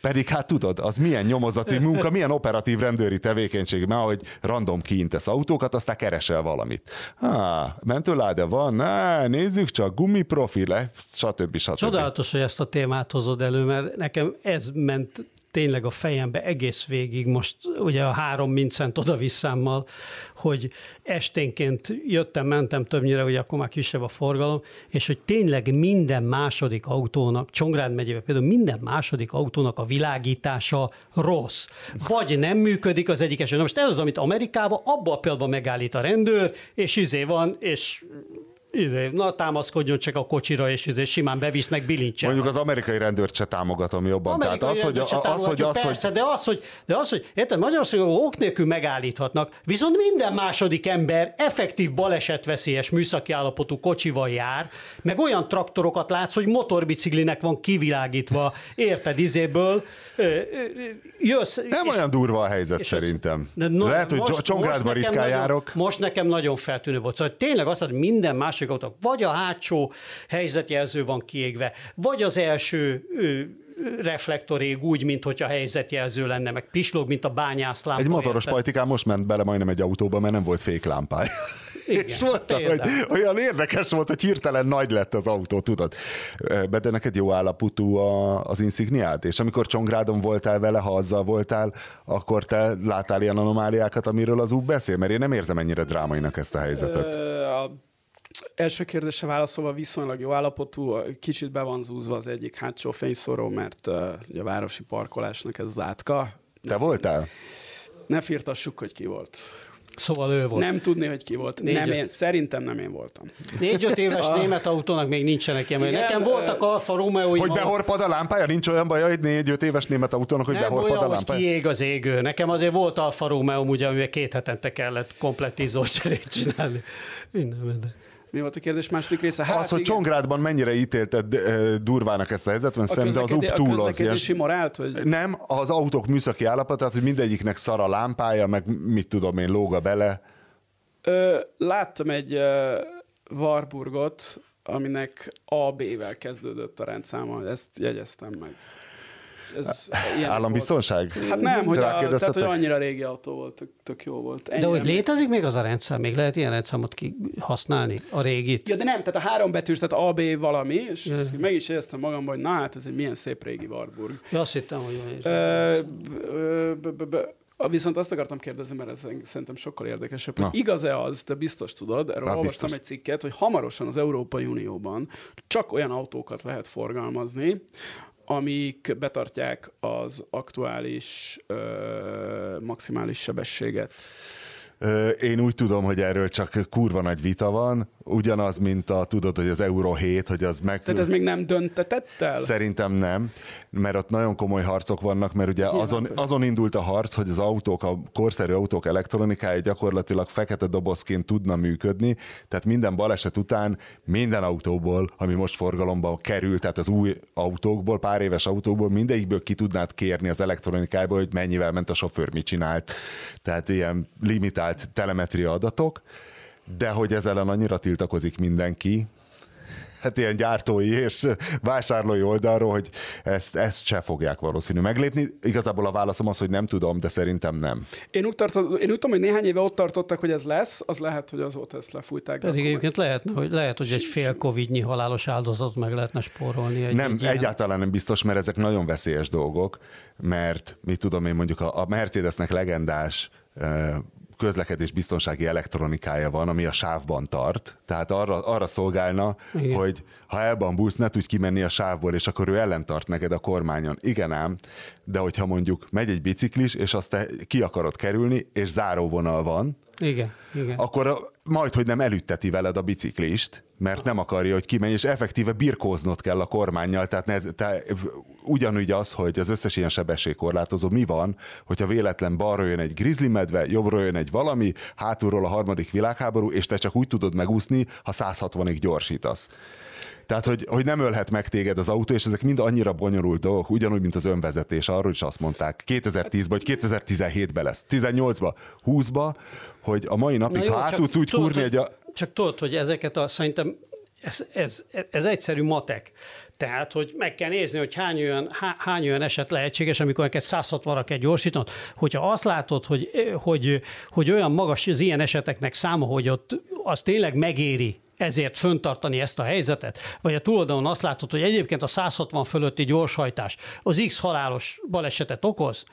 Pedig hát tudod, az milyen nyomozati munka, milyen operatív rendőri tevékenység, mert hogy random kiintesz autókat, aztán keresel valamit. Há, mentőláda van, Ná, nézzük csak, gumiprofil, eh, stb. stb. Csodálatos, hogy ezt a témát hozod elő, mert nekem ez ment tényleg a fejembe egész végig, most ugye a három mincent oda-visszámmal, hogy esténként jöttem, mentem többnyire, ugye akkor már kisebb a forgalom, és hogy tényleg minden második autónak, Csongrád megyében például minden második autónak a világítása rossz. Vagy nem működik az egyik esetben. Most ez az, amit Amerikában abban a pillanatban megállít a rendőr, és izé van, és ide, na támaszkodjon csak a kocsira, és, és simán bevisznek bilincsen. Mondjuk az amerikai rendőrt se támogatom jobban. Amerikai Tehát az, hogy, se az, hogy, az, persze, hogy de az, hogy, de az, hogy érted, Magyarországon ok nélkül megállíthatnak, viszont minden második ember effektív balesetveszélyes műszaki állapotú kocsival jár, meg olyan traktorokat látsz, hogy motorbiciklinek van kivilágítva, érted, izéből, jössz. nem és- olyan durva a helyzet szerintem. de no- Lehet, hogy most- Csongrádban ritkán nagyon- járok. Most nekem nagyon feltűnő volt. Szóval tényleg azt mondom, hogy minden másik autó, vagy a hátsó helyzetjelző van kiégve, vagy az első ő, reflektor ég úgy, mint hogyha helyzetjelző lenne, meg pislog, mint a bányászlámpa. Egy motoros érted? pajtikán most ment bele majdnem egy autóba, mert nem volt féklámpája. Igen, és mondta, hogy olyan érdekes volt, hogy hirtelen nagy lett az autó, tudod. Be, de neked jó állapotú a, az insigniád, és amikor Csongrádon voltál vele, ha azzal voltál, akkor te láttál ilyen anomáliákat, amiről az úgy beszél, mert én nem érzem ennyire drámainak ezt a helyzetet. A első kérdésre válaszolva viszonylag jó állapotú, kicsit be van zúzva az egyik hátsó fényszóró, mert a városi parkolásnak ez az átka. Te voltál? Ne firtassuk, hogy ki volt. Szóval ő volt. Nem tudni, hogy ki volt. Négy, nem öt. én, szerintem nem én voltam. Négy-öt éves német autónak még nincsenek ilyen. Igen, Nekem voltak Alfa Romeo Hogy behorpad a lámpája? Nincs olyan baj, hogy négy-öt éves német autónak, hogy nem behorpad olyan, a lámpája? kiég az égő. Nekem azért volt Alfa Romeo, ugye, amivel két hetente kellett komplett izzócserét csinálni. Minden, minden. Mi volt a kérdés második része? Hát az, hogy igen. Csongrádban mennyire ítélted ö, durvának ezt a helyzetet, mert szerintem az UP túl az ilyen... morált, vagy Nem, az autók műszaki állapotát, hogy mindegyiknek szar a lámpája, meg mit tudom én, lóga bele. Ö, láttam egy ö, Warburgot, aminek AB-vel kezdődött a rendszáma, ezt jegyeztem meg. Ez Állambiztonság? Volt. Hát nem, hogy, a, tehát, hogy annyira régi autó volt, tök, tök jó volt. De Ennyi hogy nem- létezik még az a rendszer? Még lehet ilyen rendszámot ki használni? A régit? Ja, de nem, tehát a három betűs, tehát AB valami, és ezt meg is éreztem magamban, hogy na hát ez egy milyen szép régi Warburg. Ja, azt hittem, hogy a- Viszont azt akartam kérdezni, mert ez szerintem sokkal érdekesebb, Na. hogy igaz-e az, te biztos tudod, erről Na, olvastam biztos. egy cikket, hogy hamarosan az Európai Unióban csak olyan autókat lehet forgalmazni, amik betartják az aktuális ö, maximális sebességet. Én úgy tudom, hogy erről csak kurva nagy vita van, ugyanaz, mint a, tudod, hogy az Euro 7, hogy az meg... Tehát ez még nem döntetett el? Szerintem nem, mert ott nagyon komoly harcok vannak, mert ugye azon, azon indult a harc, hogy az autók, a korszerű autók elektronikája gyakorlatilag fekete dobozként tudna működni, tehát minden baleset után minden autóból, ami most forgalomba kerül, tehát az új autókból, pár éves autókból, mindegyikből ki tudnád kérni az elektronikából, hogy mennyivel ment a sofőr, mit csinált. Tehát ilyen limitált telemetria adatok, de hogy ezzel ellen annyira tiltakozik mindenki, hát ilyen gyártói és vásárlói oldalról, hogy ezt, ezt se fogják valószínű meglépni. Igazából a válaszom az, hogy nem tudom, de szerintem nem. Én úgy, tartott, én úgy tudom, hogy néhány éve ott tartottak, hogy ez lesz, az lehet, hogy azóta ezt lefújták. Pedig egyébként lehetne, hogy, lehet, hogy egy fél covidnyi halálos áldozatot meg lehetne spórolni. Egy, Nem, egy ilyen- egyáltalán nem biztos, mert ezek nagyon veszélyes dolgok, mert mit tudom én, mondjuk a, a Mercedesnek legendás eh, közlekedés biztonsági elektronikája van, ami a sávban tart, tehát arra, arra szolgálna, Igen. Hogy ha elbambulsz, ne tudj kimenni a sávból, és akkor ő ellentart neked a kormányon. Igen ám, de hogyha mondjuk megy egy biciklis, és azt te ki akarod kerülni, és záróvonal van, Igen, igen. akkor majd, hogy nem elütteti veled a biciklist, mert nem akarja, hogy kimenj, és effektíve birkóznod kell a kormányjal, tehát ne, te, ugyanúgy az, hogy az összes ilyen sebességkorlátozó mi van, hogyha véletlen balra jön egy grizzly medve, jobbra jön egy valami, hátulról a harmadik világháború, és te csak úgy tudod megúszni, ha 160-ig gyorsítasz. Tehát, hogy, hogy nem ölhet meg téged az autó, és ezek mind annyira bonyolult dolgok, ugyanúgy, mint az önvezetés. Arról is azt mondták 2010-ben, hogy 2017-ben lesz, 18-ba, 20-ba, hogy a mai napig, jó, ha át tudsz úgy tudod, kúrni hogy- egy... A... Csak tudod, hogy ezeket a, szerintem ez, ez, ez egyszerű matek. Tehát, hogy meg kell nézni, hogy hány olyan, há, hány olyan eset lehetséges, amikor neked 160-ra kell gyorsítanod. Hogyha azt látod, hogy, hogy, hogy olyan magas az ilyen eseteknek száma, hogy ott az tényleg megéri ezért föntartani ezt a helyzetet, vagy a túloldalon azt látod, hogy egyébként a 160 fölötti gyorshajtás az X halálos balesetet okoz,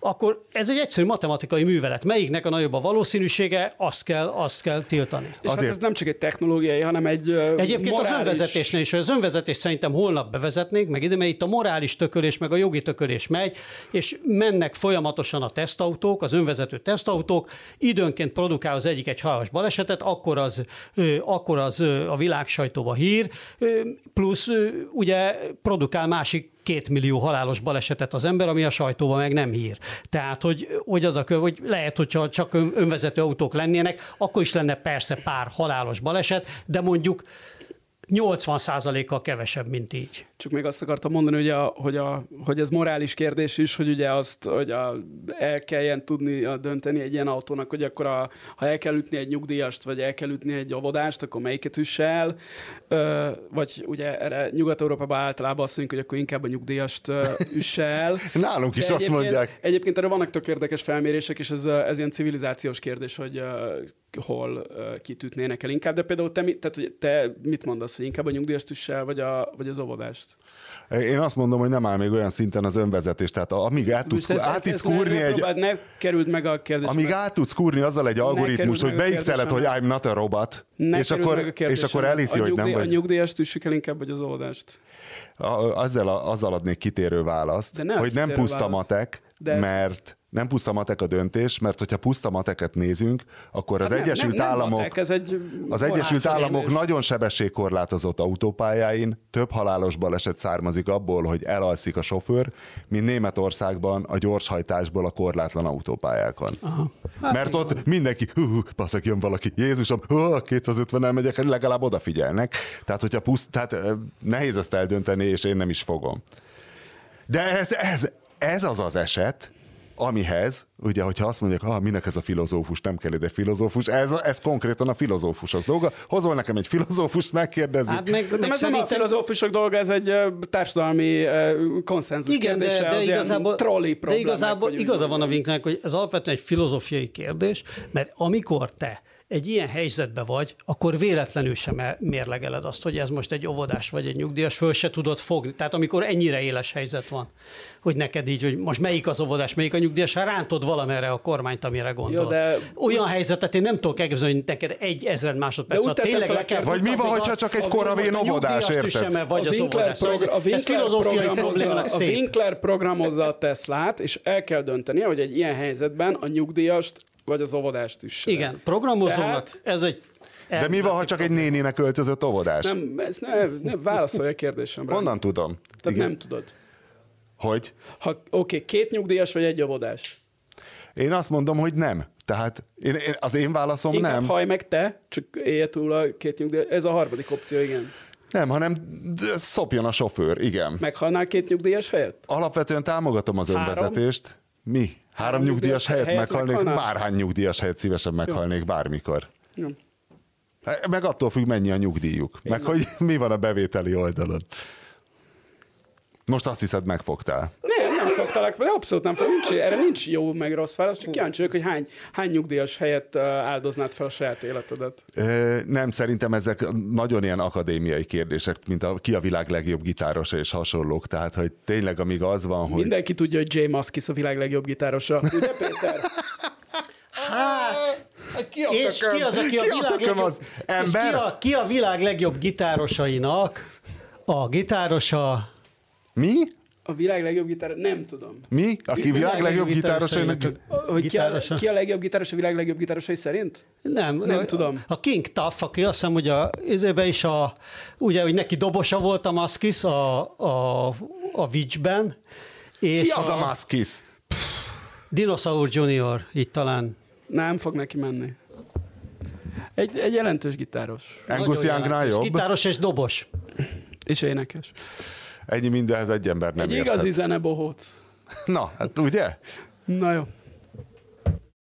akkor ez egy egyszerű matematikai művelet. Melyiknek a nagyobb a valószínűsége, azt kell, azt kell tiltani. És Azért... Azért- hát ez nem csak egy technológiai, hanem egy Egyébként morális... az önvezetésnél is, az önvezetés szerintem holnap bevezetnék, meg ide, mert itt a morális tökölés, meg a jogi tökölés megy, és mennek folyamatosan a tesztautók, az önvezető tesztautók, időnként produkál az egyik egy halálos balesetet, akkor az, akkor az a világ sajtóba hír, plusz ugye produkál másik két millió halálos balesetet az ember, ami a sajtóban meg nem hír. Tehát, hogy, hogy az a kö, hogy lehet, hogyha csak ön- önvezető autók lennének, akkor is lenne persze pár halálos baleset, de mondjuk 80%-kal kevesebb, mint így. Csak még azt akartam mondani, hogy, a, hogy, a, hogy ez morális kérdés is, hogy ugye azt, hogy a, el kelljen tudni a, dönteni egy ilyen autónak, hogy akkor a, ha el kell ütni egy nyugdíjast, vagy el kell ütni egy óvodást, akkor melyiket üsse el. Ö, vagy ugye erre Nyugat-Európában általában azt mondjuk, hogy akkor inkább a nyugdíjast ö, üsse el. Nálunk is azt mondják. Egyébként erre vannak tök érdekes felmérések, és ez, ö, ez ilyen civilizációs kérdés, hogy uh, hol uh, kit ütnének el inkább. De például te, tehát, hogy te mit mondasz, hogy inkább a nyugdíjast üsse el, vagy, a, vagy az óvodást? Én azt mondom, hogy nem áll még olyan szinten az önvezetés, tehát amíg át tudsz, ezt- át ezt- ezt kúrni ne egy, próbáld, Ne kerüld meg a kérdést. amíg át tudsz kúrni azzal egy algoritmust, hogy beixeled, hogy. I'm not a robot, ne és akkor, és akkor elhiszi, hogy nem vagy. A nyugdíjast üssük el inkább, vagy az óvodást. A- Azzal, azzal adnék kitérő választ, De nem hogy nem kitérő puszta választ. matek, De mert nem puszta matek a döntés, mert hogyha puszta mateket nézünk, akkor az Hát nem- Egyesült nem, nem Államok matek, ez egy Az Egyesült Államok kérdés. nagyon sebességkorlátozott autópályáin több halálos baleset származik abból, hogy elalszik a sofőr, mint Németországban a gyorshajtásból a korlátlan autópályákon. Aha. Hát Mert ott mindenki, hú, hú, baszak, jön valaki, Jézusom, hú, 250-el megyek, legalább odafigyelnek. Tehát, hogyha puszt, tehát nehéz ezt eldönteni, és én nem is fogom. De ez, ez, ez az az eset, amihez, ugye, hogyha azt mondják, ah, minek ez a filozófus, nem kell ide filozófus, ez, ez konkrétan a filozófusok dolga. Hozol nekem egy filozófust, megkérdezik. Hát meg, De meg ez nem a szerintem... filozófusok dolga, ez egy társadalmi konszenzus Igen, de, kérdése. de az ilyen igazából, trolli de problémák, igazából hogy úgy igaza van a. Vinknek, hogy ez alapvetően egy filozófiai kérdés, mert amikor te egy ilyen helyzetbe vagy, akkor véletlenül sem e- mérlegeled azt, hogy ez most egy óvodás vagy egy nyugdíjas, föl se tudod fogni. Tehát amikor ennyire éles helyzet van, hogy neked így, hogy most melyik az óvodás, melyik a nyugdíjas, hát rántod valamerre a kormányt, amire gondolod. de- Olyan helyzetet én nem tudok elképzelni, hogy neked egy ezred másodperc alatt tényleg le kell. Vagy mi van, azt, csak egy koravén óvodás, érted? Vagy a az óvodás. A ez filozófiai. Winkler programozza a Teslát, és el kell döntenie, hogy egy ilyen helyzetben a nyugdíjast vagy az óvodást üsse. Igen, programozónak Tehát- ez egy... De mi van, ha csak egy néninek öltözött óvodás? Nem, ez ne, ne válaszolj a kérdésemre. Honnan tudom? Tehát nem tudod. Hogy? Ha, oké, okay, két nyugdíjas vagy egy óvodás. Én azt mondom, hogy nem. Tehát én, én, az én válaszom Inkább nem. haj meg te, csak élj túl a két nyugdíjas. Ez a harmadik opció, igen. Nem, hanem szopjon a sofőr, igen. Meghalnál két nyugdíjas helyett? Alapvetően támogatom az Három? önvezetést. Mi? Három, nyugdíjas helyett helyett meghalnék? meghalnál? Bárhány nyugdíjas helyett szívesen meghalnék bármikor. Jó. Meg attól függ, mennyi a nyugdíjuk. Meg hogy mi van a bevételi oldalon. Most azt hiszed, megfogtál. Fogtalak, de abszolút nem fog. Nincs, erre nincs jó meg rossz válasz, csak kíváncsi vagyok, hogy hány, hány nyugdíjas helyett áldoznád fel a saját életedet. Nem, szerintem ezek nagyon ilyen akadémiai kérdések, mint a, ki a világ legjobb gitárosa és hasonlók. Tehát, hogy tényleg amíg az van, hogy... Mindenki tudja, hogy Jay Muskis a világ legjobb gitárosa. Ugye, Péter? Hát, Ki a és ki az, aki a ki a világ tököm legjobb, az? és Ember? ki a, ki a világ legjobb gitárosainak a gitárosa Mi? A világ legjobb gitár... Nem tudom. Mi? Aki világ legjobb gitárosainak... Hogy ki a, Gitárosa. ki a legjobb gitáros a világ legjobb gitárosai szerint? Nem, Nem a, tudom. A King Tuff, aki azt hiszem, hogy a, izébe is a, ugye, hogy neki dobosa volt a Muskis a, a, a Witchben, és Ki az a, a Muskis? Dinosaur Junior, így talán. Nem fog neki menni. Egy, egy jelentős gitáros. Angus Youngnál jobb? Gitáros és dobos. És énekes. Ennyi mindenhez egy ember nem egy érthet. igazi zenebohóc. Na, hát ugye? Na jó.